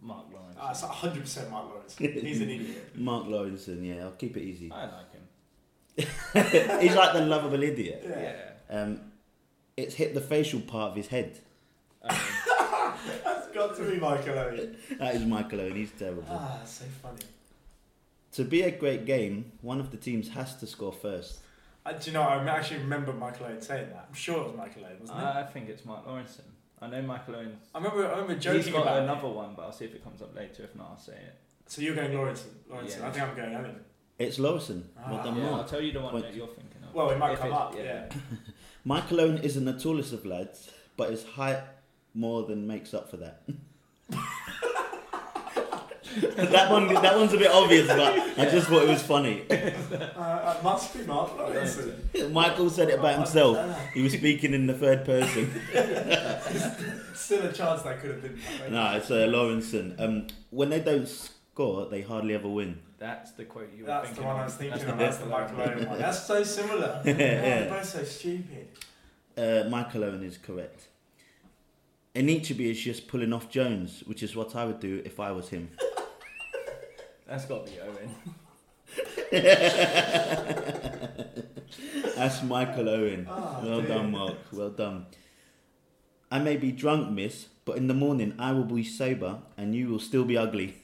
Mark Lawrenson. Uh, it's 100% Mark Lawrenson. He's an idiot. Mark Lawrenson, yeah, I'll keep it easy. I like him. He's like the lovable idiot. Yeah. Yeah. Um, it's hit the facial part of his head. Um, That's got to be Michael Owen. That is Michael Owen. He's terrible. Ah, so funny. To be a great game, one of the teams has to score first. Uh, do you know, I actually remember Michael Owen saying that. I'm sure it was Michael Owen, wasn't it? I think it's Mark Lawrenson. I know Michael Owens. I remember, I remember He's joking got about another it. one, but I'll see if it comes up later. If not, I'll say it. So you're going Lawrenson. Lawrenson. Yeah. I think I'm going Owen. It's Lawrenson. Well Ah, done, yeah, I'll tell you the one Point. that you're thinking of. Well, it might If come it's- up, yeah. Michael Owen isn't the tallest of lads, but his height more than makes up for that. that one, that one's a bit obvious, but I just thought it was funny. Uh, it must be Mark Lawrenson. Michael said it about himself. He was speaking in the third person. Still a chance that could have been. No, it's uh, Lawrenson. Um, when they don't score, they hardly ever win. That's the quote you were That's the one I was thinking That's of. the That's the Michael Owen one. That's so similar. Yeah. They're both so stupid. Uh, Michael Owen is correct. Anichebe is just pulling off Jones, which is what I would do if I was him. That's got to be Owen. That's Michael Owen. Ah, well dear. done, Mark. Well done. I may be drunk, miss, but in the morning I will be sober and you will still be ugly.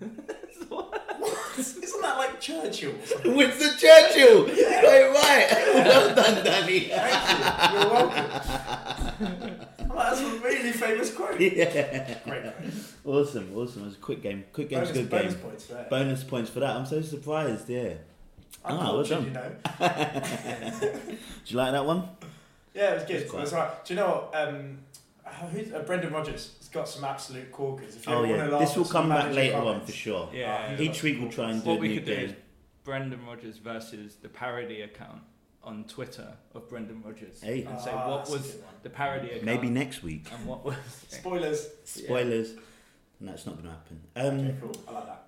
Isn't that like Churchill? or something? Winston Churchill! You got right! well done, Danny. Thank you. You're welcome. I'm that's a really famous quote. yeah. Great quote. Awesome, awesome. It was a quick game. Quick game's Bonus, a good bonus game. points for that. Bonus points for that. I'm so surprised, yeah. I'm Ah, well cultured, done. you know. Do you like that one? Yeah, it was good. It's It was right. Do you know what? Um, who's, uh, Brendan Rodgers has got some absolute corkers. If you Oh ever yeah, wanna laugh this at will some come back manager later on comments- for sure. Yeah. Each week we'll try and do What a we new could do is. Brendan Rodgers versus the parody account on Twitter of Brendan Rodgers. Hey. And say Ah, what that's was the parody account Maybe next week. and what was Spoilers. Spoilers. No, it's not going to happen. Um, Okay, cool. I like that.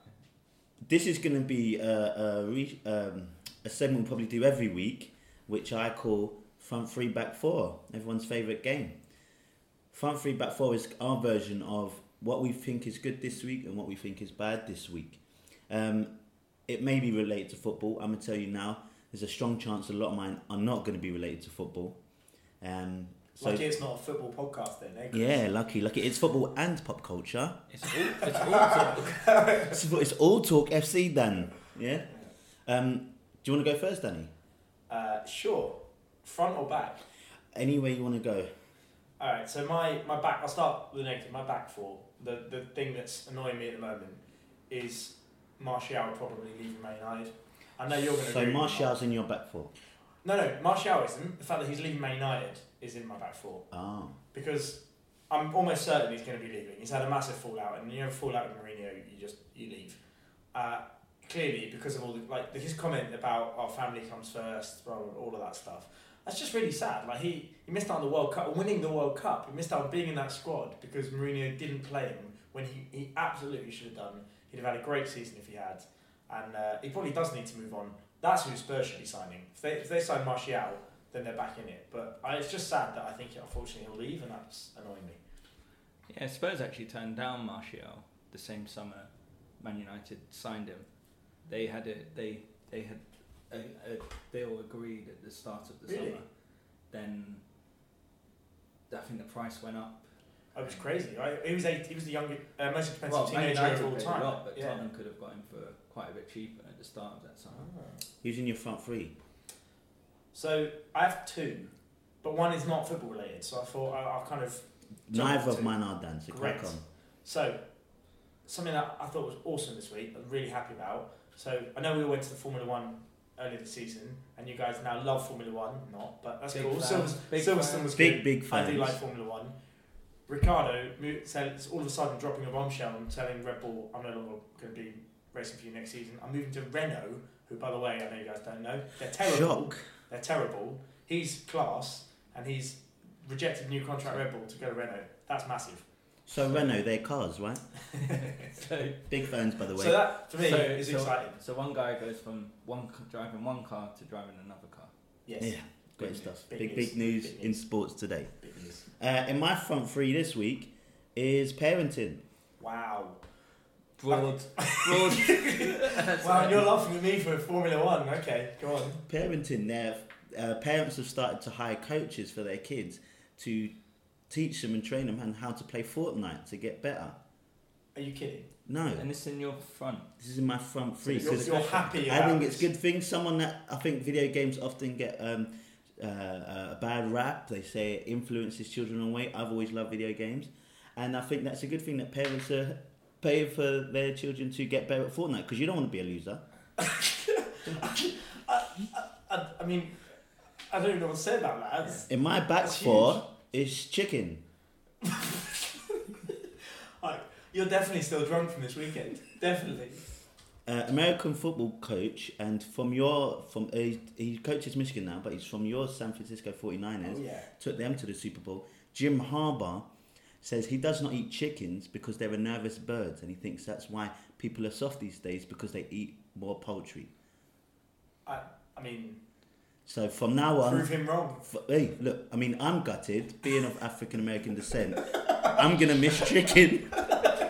This is going to be a, a, re, um, a segment we'll probably do every week, which I call Front Three Back Four, everyone's favourite game. Front Three Back Four is our version of what we think is good this week and what we think is bad this week. Um, it may be related to football. I'm going to tell you now, there's a strong chance a lot of mine are not going to be related to football. Um, so Lucky it's not a football podcast then, eh? Chris? yeah, lucky, lucky. It's football and pop culture. it's all it's all talk. It's, it's all talk FC, then, Yeah. Um, do you want to go first, Danny? Uh, sure. Front or back? Any way you want to go. All right. So my, my back. I'll start with the negative. My back four. The the thing that's annoying me at the moment is Martial probably leaving Man United. I know you're going to. So Martial's in your back four. No, no. Martial isn't. The fact that he's leaving Man United is in my back four Oh. because I'm almost certain he's going to be leaving. He's had a massive fallout, and you know, fallout with Mourinho, you just you leave. Uh, clearly, because of all the like his comment about our family comes first, blah, blah, all of that stuff. That's just really sad. Like he, he missed out on the World Cup, winning the World Cup. He missed out on being in that squad because Mourinho didn't play him when he, he absolutely should have done. He'd have had a great season if he had, and uh, he probably does need to move on. That's who Spurs should be signing. If they if they sign Martial, then they're back in it. But I, it's just sad that I think unfortunately he'll leave, and that's annoying me. Yeah, Spurs actually turned down Martial the same summer Man United signed him. They had it. They they had a, a deal agreed at the start of the Really? summer. Then I think the price went up. It was crazy, right? He was eight, he was the youngest, uh, most expensive Well, teenager of all time. a lot, but yeah. Tottenham could have got him for quite a bit cheaper at the start of that summer. Ah. Who's in your front three? So I have two, but one is not football related. So I thought I, I'll kind of Jump Neither of mine are Dan, so crack on. so something that I thought was awesome this week. I'm really happy about. So I know we all went to the Formula One earlier this season, and you guys now love Formula One. Not, but that's Big cool. fans, Silver, big Silverstone fans. was Big, good. big I fans. do like Formula One. Ricciardo mo- said it's all of a sudden dropping a bombshell and telling Red Bull, I'm no longer going to be racing for you next season. I'm moving to Renault, who, by the way, I know you guys don't know, they're terrible. Shock. They're terrible. He's class, and he's rejected new contract Red Bull to go to Renault. That's massive. So Renault, they're cars, right? So, Big phones, by the way. So that for me So- is so- exciting. so one guy goes from one c- driving one car to driving another car. Yes. yeah, great Big stuff. news, big Big, news, big news in sports today. Big news. Uh, in my front three this week is parenting. Wow. Broad, broad. Wow, you're laughing at me for Formula One. Okay, go on. Parenting, their uh, parents have started to hire coaches for their kids to teach them and train them on how to play Fortnite to get better. Are you kidding? No, and it's in your front. this is in my front three. You're, 'cause you're happy. I think it's this. good thing. Someone that I think video games often get um, uh, a bad rap. They say it influences children on way. I've always loved video games, and I think that's a good thing that parents are paying for their children to get better at Fortnite because you don't want to be a loser. I, I mean, I don't even know what to say about that. It's- In my back That's four is chicken. Like, you're definitely still drunk from this weekend. Definitely. Uh, American football coach, and from your from uh, he- he coaches Michigan now, but he's from your San Francisco 49ers. Oh yeah. took them to the Super Bowl. Jim Harbaugh says he does not eat chickens because they're a nervous birds, and he thinks that's why people are soft these days because they eat more poultry. I, I mean, So from now on, prove him wrong. f- hey, look, I mean, I'm gutted, being of African American descent. I'm gonna miss chicken,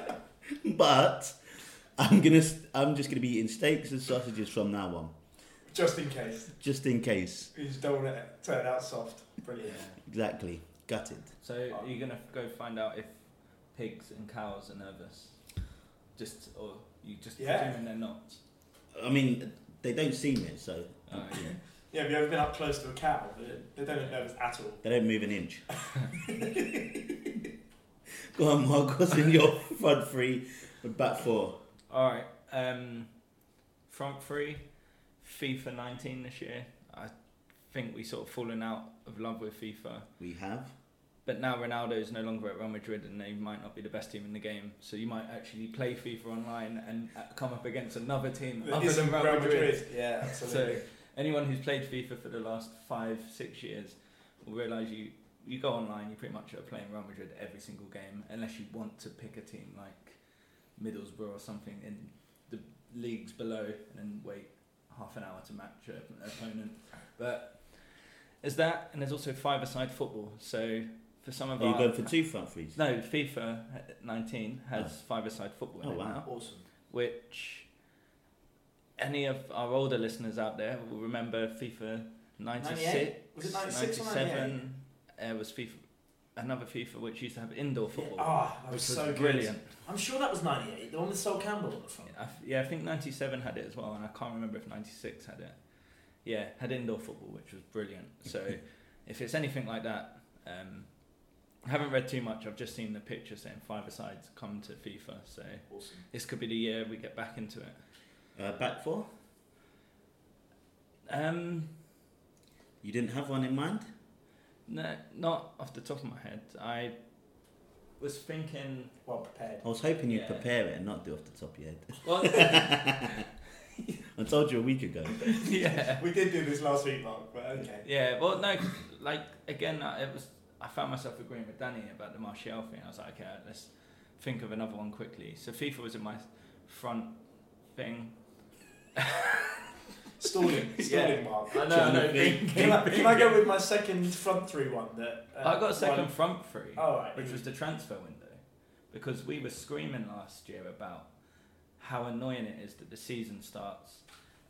but I'm gonna. I'm just gonna be eating steaks and sausages from now on, Just in case. just in case. You just don't want to turn out soft. Brilliant. Exactly. Gutted. So are you gonna go find out if pigs and cows are nervous? Just or you just Yeah. presuming they're not? I mean, they don't seem it, so Oh, yeah. Yeah, have you ever been up close to a cow? They- They don't look nervous at all. they don't move an inch. Go on, Mark. What's in your front three and back four? All right. Um, front three, FIFA 19 this year. I think we sort of fallen out of love with FIFA. We have. But now Ronaldo is no longer at Real Madrid, and they might not be the best team in the game. So you might actually play FIFA online and uh, come up against another team That other isn't than Real, Madrid. Yeah, absolutely. So anyone who's played FIFA for the last five, six years will realise you you go online, you pretty much are playing Real Madrid every single game, unless you want to pick a team like Middlesbrough or something in the leagues below, and then wait half an hour to match an opponent. But there's that, and there's also five-a-side football. So for some of Are you our going for two front threes? no, FIFA 19 has Oh. five-a-side football Oh, it wow. now awesome. which any of our older listeners out there will remember FIFA 96, 98? Was it 96 or 97. Uh, was FIFA another FIFA which used to have indoor football, Ah, that which was was so good. brilliant. I'm sure that was 98, the one with Sol Campbell on the front. Yeah I, f- yeah, I think 97 had it as well, and I can't remember if 96 had it. Yeah, had indoor football, which was brilliant. So if it's anything like that, um, I haven't read too much. I've just seen the picture saying five-a-sides come to FIFA. So Awesome. this could be the year we get back into it. Uh, back four? Um, You didn't have one in mind? No, not off the top of my head. I was thinking. Well prepared. I was hoping you'd Yeah. prepare it and not do off the top of your head. Well, I told you a week ago. yeah, We did do this last week, Mark, but okay. yeah. Well, no, like again, I- it was. I found myself agreeing with Danny about the Martial thing. I was like, okay, let's think of another one quickly. So FIFA was in my front thing. Stalling, stalling, Yeah. Mark. I know, I know. Jonathan. Can I, can I go with my second front three one? That uh, I got a second one- front three, Oh, right. which was the transfer window, because we were screaming last year about how annoying it is that the season starts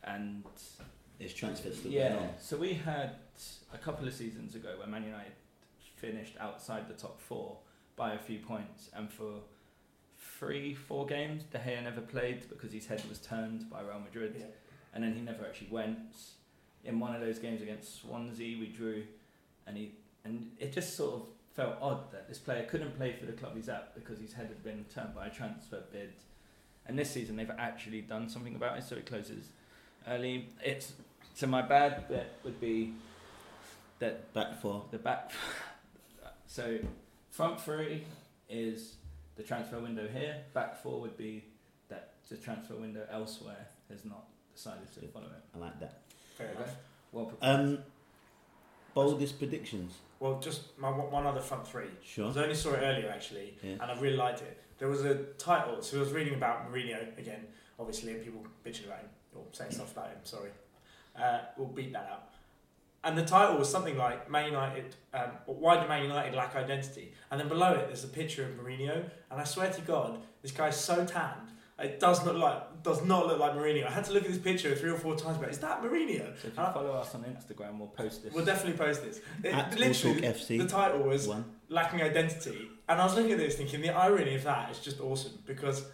and It's transfers still yeah. going on. So we had a couple of seasons ago where Man United finished outside the top four by a few points, and for three, four games, De Gea never played because his head was turned by Real Madrid, Yeah. and then he never actually went. In one of those games against Swansea, we drew, and he and it just sort of felt odd that this player couldn't play for the club he's at because his head had been turned by a transfer bid. And this season they've actually done something about it, so it closes early. It's so my bad bit would be that Back four. the back. so front three is the transfer window here. Back four would be that the transfer window elsewhere has not decided to follow it. I like that. Fair enough. Well prepared. Um, boldest predictions. Well, just my one one other front three. Sure. I only saw it earlier actually, Yeah. and I really liked it. There was a title, so I was reading about Mourinho again, obviously, and people bitching about him or saying stuff about him. Sorry, uh, we'll beat that out. And the title was something like Man United. Um, why do Man United lack identity? And then below it, there's a picture of Mourinho, and I swear to God, this guy's so tanned. It does not like does not look like Mourinho. I had to look at this picture three or four times. But is that Mourinho? so if you uh, follow us on Instagram, we'll post this. We'll definitely post this. It, At literally, Talk FC. the title was One. lacking identity. And I was looking at this thinking the irony of that is just awesome because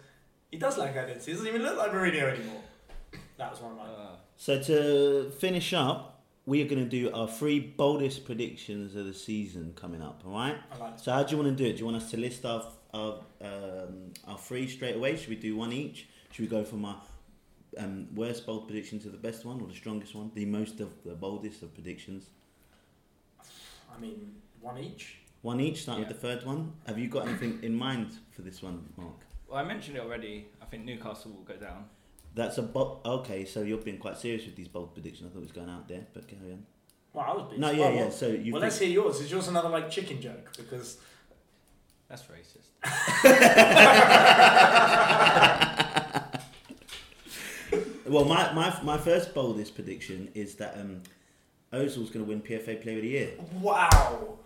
he does lack identity. He doesn't even look like Mourinho anymore. That was one of mine. Uh, So to finish up, we are going to do our three boldest predictions of the season coming up. All right. Like So how do you want to do it? Do you want us to list our our um, our three straight away? Should we do one each? Should we go from our um, worst bold prediction to the best one, or the strongest one, the most of the boldest of predictions? I mean, one each. One each. Start Yeah. with the third one. Have you got anything in mind for this one, Mark? well, I mentioned it already. I think Newcastle will go down. That's a bo- okay. So you're being quite serious with these bold predictions. I thought it was going out there, but carry on. Well, I was being No, yeah, well, yeah. So you. well, let's hear yours. Is yours another like chicken joke? Because That's racist. Well, my, my my first boldest prediction is that um, Ozil's going to win PFA Player of the Year. wow,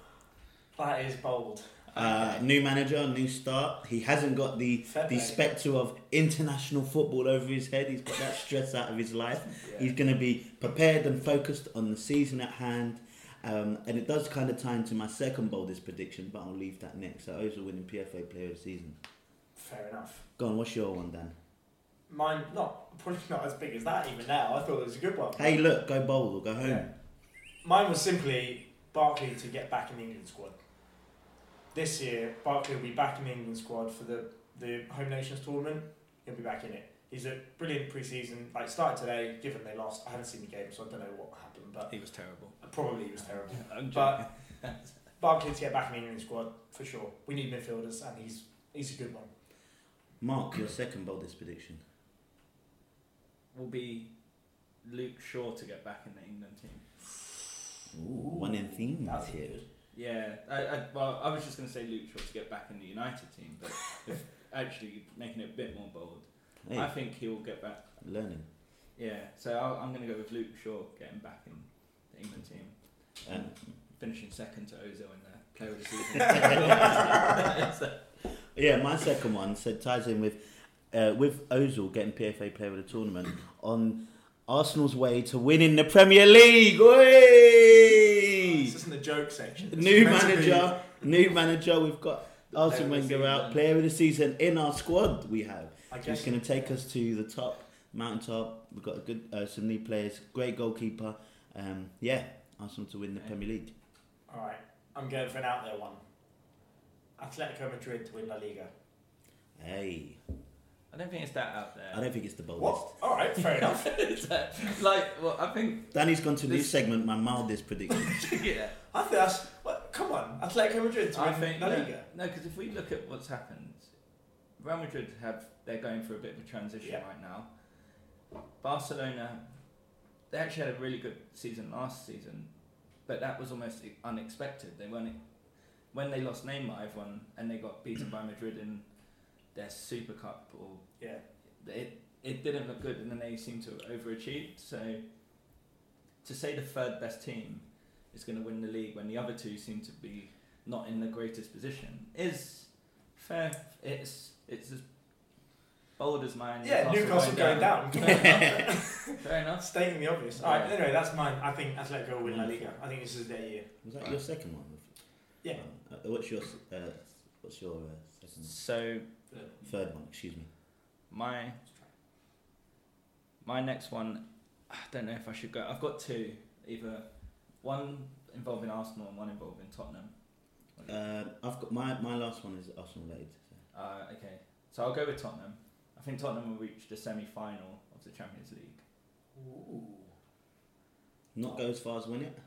that is bold. Uh, new manager, new start. He hasn't got the Fair the spectre of international football over his head. He's got that stress out of his life. Yeah. He's going to be prepared and focused on the season at hand. Um, and it does kind of tie into my second boldest prediction, but I'll leave that next. So Ozil winning PFA Player of the Season. Fair enough. Go on, what's your one, Dan? Mine, not probably not as big as that even now. I thought it was a good one. Hey, look, go bold or go home. Yeah. Mine was simply Barkley to get back in the England squad. This year, Barkley will be back in the England squad for the, the Home Nations tournament. He'll be back in it. He's a brilliant preseason. Like started today, given they lost. I haven't seen the game, so I don't know what happened, but He was terrible. Uh, probably he was terrible. But- joking. Barkley to get back in the England squad for sure. We need midfielders, and he's he's a good one. Mark, your second boldest prediction. will be Luke Shaw to get back in the England team. Ooh, one in theme That's here. good. Yeah, I, I, well, I was just going to say Luke Shaw to get back in the United team, but if actually making it a bit more bold, Hey, I think he will get back. learning. Yeah, so I'll, I'm going to go with Luke Shaw getting back in the England team, Um, finishing second to Ozil in the Player of the Season. So- Yeah, my second one said ties in with uh, with Ozil getting PFA Player of the Tournament on Arsenal's way to winning the Premier League. This isn't the joke section. This New is be- manager, new manager. We've got Arsene Player of the Wenger out, season. Player of the Season in our squad. We have. I He's going to take us to the top, mountaintop. We've got a good uh, some new players, great goalkeeper. Um, yeah, Arsenal to win the Yeah. Premier League. All right, I'm going for an out there one. Atletico Madrid to win La Liga. Hey, I don't think it's that out there. I don't think it's the boldest. What? All right, fair enough. It's, like, well, I think, Danny's gone to a new This- segment. My mildest prediction. yeah. I think that's. What, come on, Atletico Madrid to I win think La no, Liga. no, because if we look at what's happened, Real Madrid have they're going through a bit of a transition Yeah. right now. Barcelona, they actually had a really good season last season, but that was almost unexpected. They weren't when they lost Neymar, everyone and they got beaten by Madrid in their Super Cup, or Yeah, it it didn't look good, and then they seemed to have overachieved. So to say the third best team is going to win the league when the other two seem to be not in the greatest position is fair. It's it's as bold as mine. yeah. Newcastle going down. Fair enough. Fair enough. Stating the obvious. All right. Yeah. Anyway, that's mine. I think Atletico will win La Liga. I think this is their year. Was that your second one? Yeah. Uh, what's your uh, what's your uh, second So third one? Excuse me. my my next one, I don't know if I should go. I've got two, either one involving Arsenal and one involving Tottenham. Um, I've got my my last one is Arsenal related. So. Uh, okay, so I'll go with Tottenham. I think Tottenham will reach the semi-final of the Champions League. Ooh. Not go as far as win it.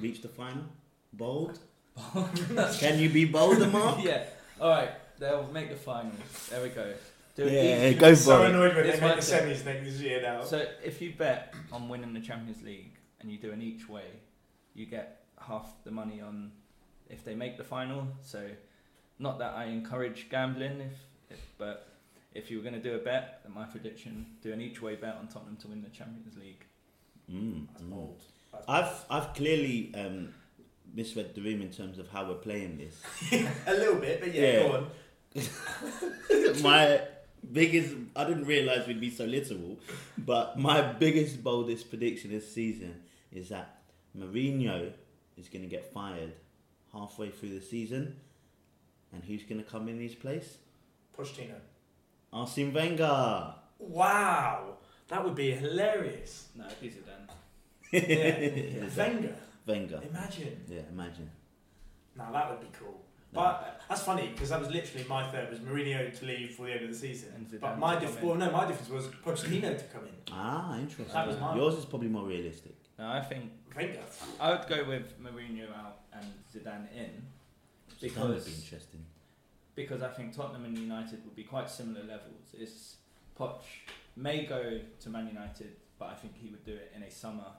Reach the final. Bold. Can you be bolder, Mark? yeah. All right, they'll make the final. There we go. Do Yeah, each- go so for it. annoyed when This they make the semis next year now. So if you bet on winning the Champions League and you do an each way, you get half the money on if they make the final. So not that I encourage gambling, if, if but if you were going to do a bet, then my prediction: do an each way bet on Tottenham to win the Champions League. Mm, That's mm. bold. That's I've I've clearly um, misread the room in terms of how we're playing this. a little bit, but yeah, Yeah. go on. my biggest I didn't realise we'd be so literal, but my biggest boldest prediction this season is that Mourinho is going to get fired halfway through the season, and who's going to come in his place? Pochettino. Arsene Wenger. Wow, that would be hilarious. No, he's a done. Yeah. Wenger. Wenger. Imagine. Yeah, imagine. Now that would be cool. But that's funny because that was literally my third was Mourinho to leave for the end of the season. And but my to diff- well, no, my difference was Pochettino to come in. Ah, interesting. That was mine. Yours is probably more realistic. No, I think Wenger. I would go with Mourinho out and Zidane in that would because be interesting. because I think Tottenham and United would be quite similar levels. It's Poch may go to Man United, but I think he would do it in a summer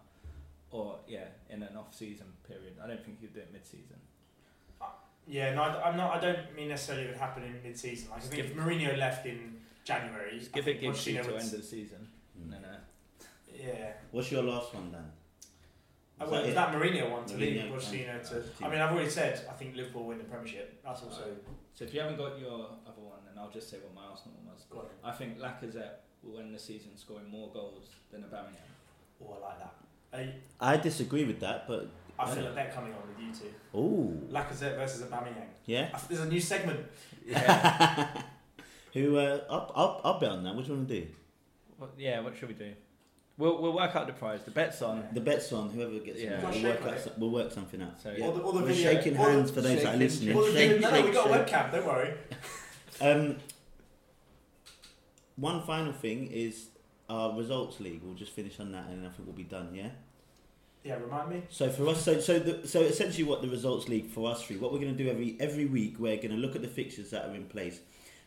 or yeah, in an off-season period. I don't think he'd do it mid-season. Yeah, no, I, am not. I don't mean necessarily it would happen in mid-season. Like, I think if Mourinho left in January, Just I give think it Gibson Pochettino to end of the season. Mm. And then, uh, Yeah, What's your last one, Dan? Uh, Is well, that it? that Mourinho one to Mourinho, leave Pochettino to. I mean, I've already said I think Liverpool win the Premiership. That's also. So if you haven't got your other one, then I'll just say what my Arsenal one was. Go on. I think Lacazette will win the season scoring more goals than Aubameyang. Oh, I like that. I, I disagree with that, but I feel Yeah. a bet coming on with you two. oh Lacazette versus Aubameyang. yeah. I- There's a new segment. Yeah. Who? Uh, I'll, I'll I'll bet on that. What do you want to do? what, yeah. What should we do? We'll we'll work out the prize. The bet's on. The bet's on whoever gets. Yeah. it. Got We'll work out. it. some- We'll work something out. So- yeah. Or the, or the We're video. shaking or the- hands for those that are listening. Or the Shake, video. No, no, we shake, got a shake. webcam. Don't worry. Um, one final thing is our results league. We'll just finish on that, and I think we'll be done. Yeah. Yeah, remind me. So for us, so so the, so essentially, what the results league for us three, what we're going to do every every week, we're going to look at the fixtures that are in place.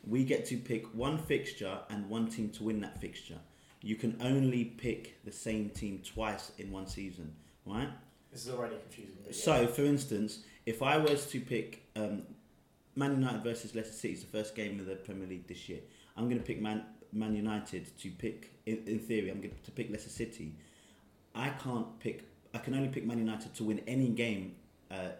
We get to pick one fixture and one team to win that fixture. You can only pick the same team twice in one season, right? This is already confusing. yeah. So, for instance, if I was to pick um, Man United versus Leicester City, it's the first game of the Premier League this year. I'm going to pick Man Man United to pick. In, in theory, I'm going to pick Leicester City. I can't pick. I can only pick Man United to win any game uh,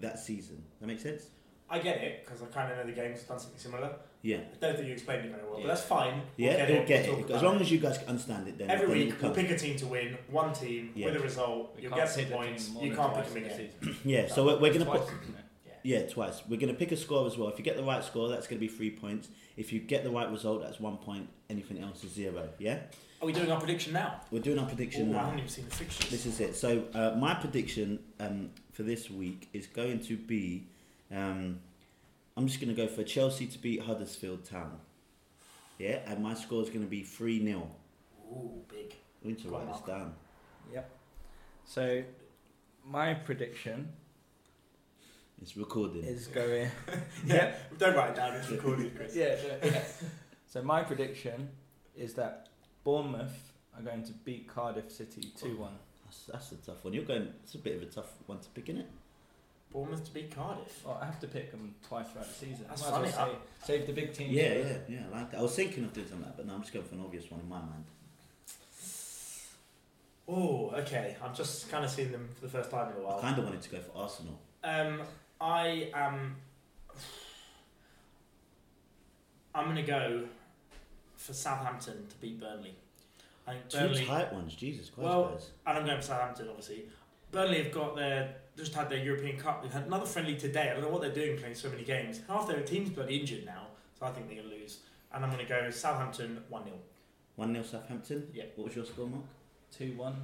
that season. That makes sense? I get it because I kind of know the game's done something similar. Yeah. I don't think you explained it very well, Yeah. but that's fine. Yeah, we'll get we'll it. get we'll it. As about long as you guys understand it, then Every then week it'll we'll pick a team to win, one team Yeah. with a result. We You'll get some pick the team points. more You can't twice pick them in the again. season. Yeah, so we're, we're going to put. isn't it? Yeah. Yeah, twice. We're going to pick a score as well. If you get the right score, that's going to be three points. If you get the right result, that's one point. Anything else is zero. Yeah? Are we doing our prediction now? We're doing our prediction Ooh, I now. haven't even seen the fixtures. This is it. So uh, my prediction um, for this week is going to be, um, I'm just going to go for Chelsea to beat Huddersfield Town. Yeah, and my score is going to be three 0 Ooh, big. We need to Go on, write this Mark. down. Yep. So my prediction It's recorded. is going. Yeah, don't write it down. It's recorded, Chris. yeah, yeah, yeah. So my prediction is that Bournemouth are going to beat Cardiff City two one. That's, that's a tough one. You're going. It's a bit of a tough one to pick, isn't it? Bournemouth to beat Cardiff. Well, I have to pick them twice throughout the season. That's Might as well funny. Save, save the big teams. Yeah, for- yeah, yeah. I like that. I was thinking of doing something like that, but now I'm just going for an obvious one in my mind. Oh, okay. I'm just kind of seeing them for the first time in a while. I kind of wanted to go for Arsenal. Um, I am. I'm going to go for Southampton to beat Burnley. I think Two Burnley, tight ones. Jesus Christ, Well, guys. and I'm going for Southampton, obviously. Burnley have got their just had their European Cup. They've had another friendly today. I don't know what they're doing playing so many games. Half their team's bloody injured now, so I think they're going to lose. And I'm going to go Southampton one 0 One 0 Southampton. Yeah. What was your score, Mark? Two one.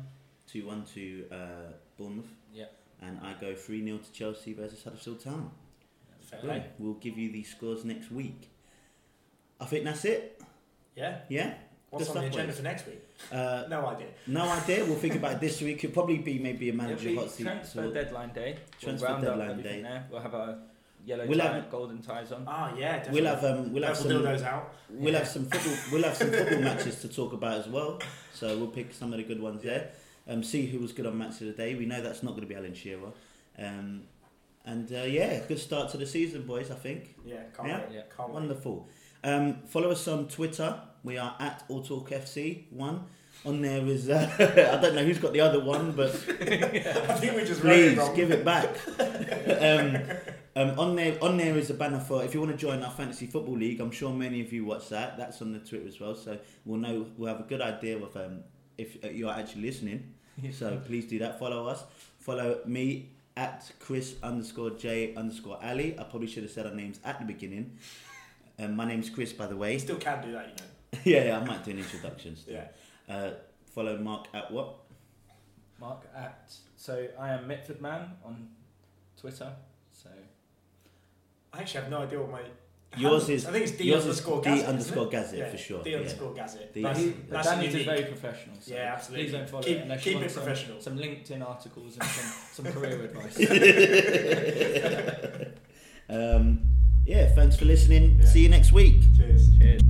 Two one to uh, Bournemouth. Yeah. And I go three 0 to Chelsea versus Huddersfield Town. Fair play. We'll give you the scores next week. I think that's it. Yeah. Yeah. What's Good on the agenda boys. for next week? Uh, No idea. no idea. We'll think about it this week. It'll probably be maybe a manager hot seat. transfer So we'll- deadline day. Transfer we'll deadline day. there. We'll have our yellow We'll tie, have- golden ties on. Ah, yeah. Definitely. We'll have um, we'll have some dildos out. We'll Yeah. have some football. We'll have some football matches to talk about as well. So we'll pick some of the good ones there. Um, see who was good on match of the day. We know that's not going to be Alan Shearer. Um, and uh, yeah, good start to the season, boys. I think Yeah, can't Yeah? wait. Yeah. Can't wait. Wonderful. Um, follow us on Twitter. We are at All Talk FC One. On there is uh, I don't know who's got the other one, but I think we just wrote it please give it back. um, um, on there, on there is a banner for if you want to join our fantasy football league. I'm sure many of you watch that. That's on the Twitter as well, so we'll know we'll have a good idea of um, if uh, you are actually listening. So please do that. Follow us. Follow me at Chris underscore J underscore Ali. I probably should have said our names at the beginning. Um, my name's Chris, by the You way. still can do that, you know. yeah, yeah, I might do an introduction. Still. Yeah. Uh, follow Mark at what? Mark at so I am Mitford Man on Twitter. So I actually have no idea what my. Yours handle is- I think it's D Yours is underscore D Gazette. underscore? Gazette yeah, for sure. D yeah. underscore Gazette. D- That's, that's Danny's is very professional. So Yeah, absolutely. Please don't follow Keep- it unless keep you want it some, professional. some LinkedIn articles and some, some career advice. um, yeah, thanks for listening. Yeah. See you next week. Cheers. Cheers.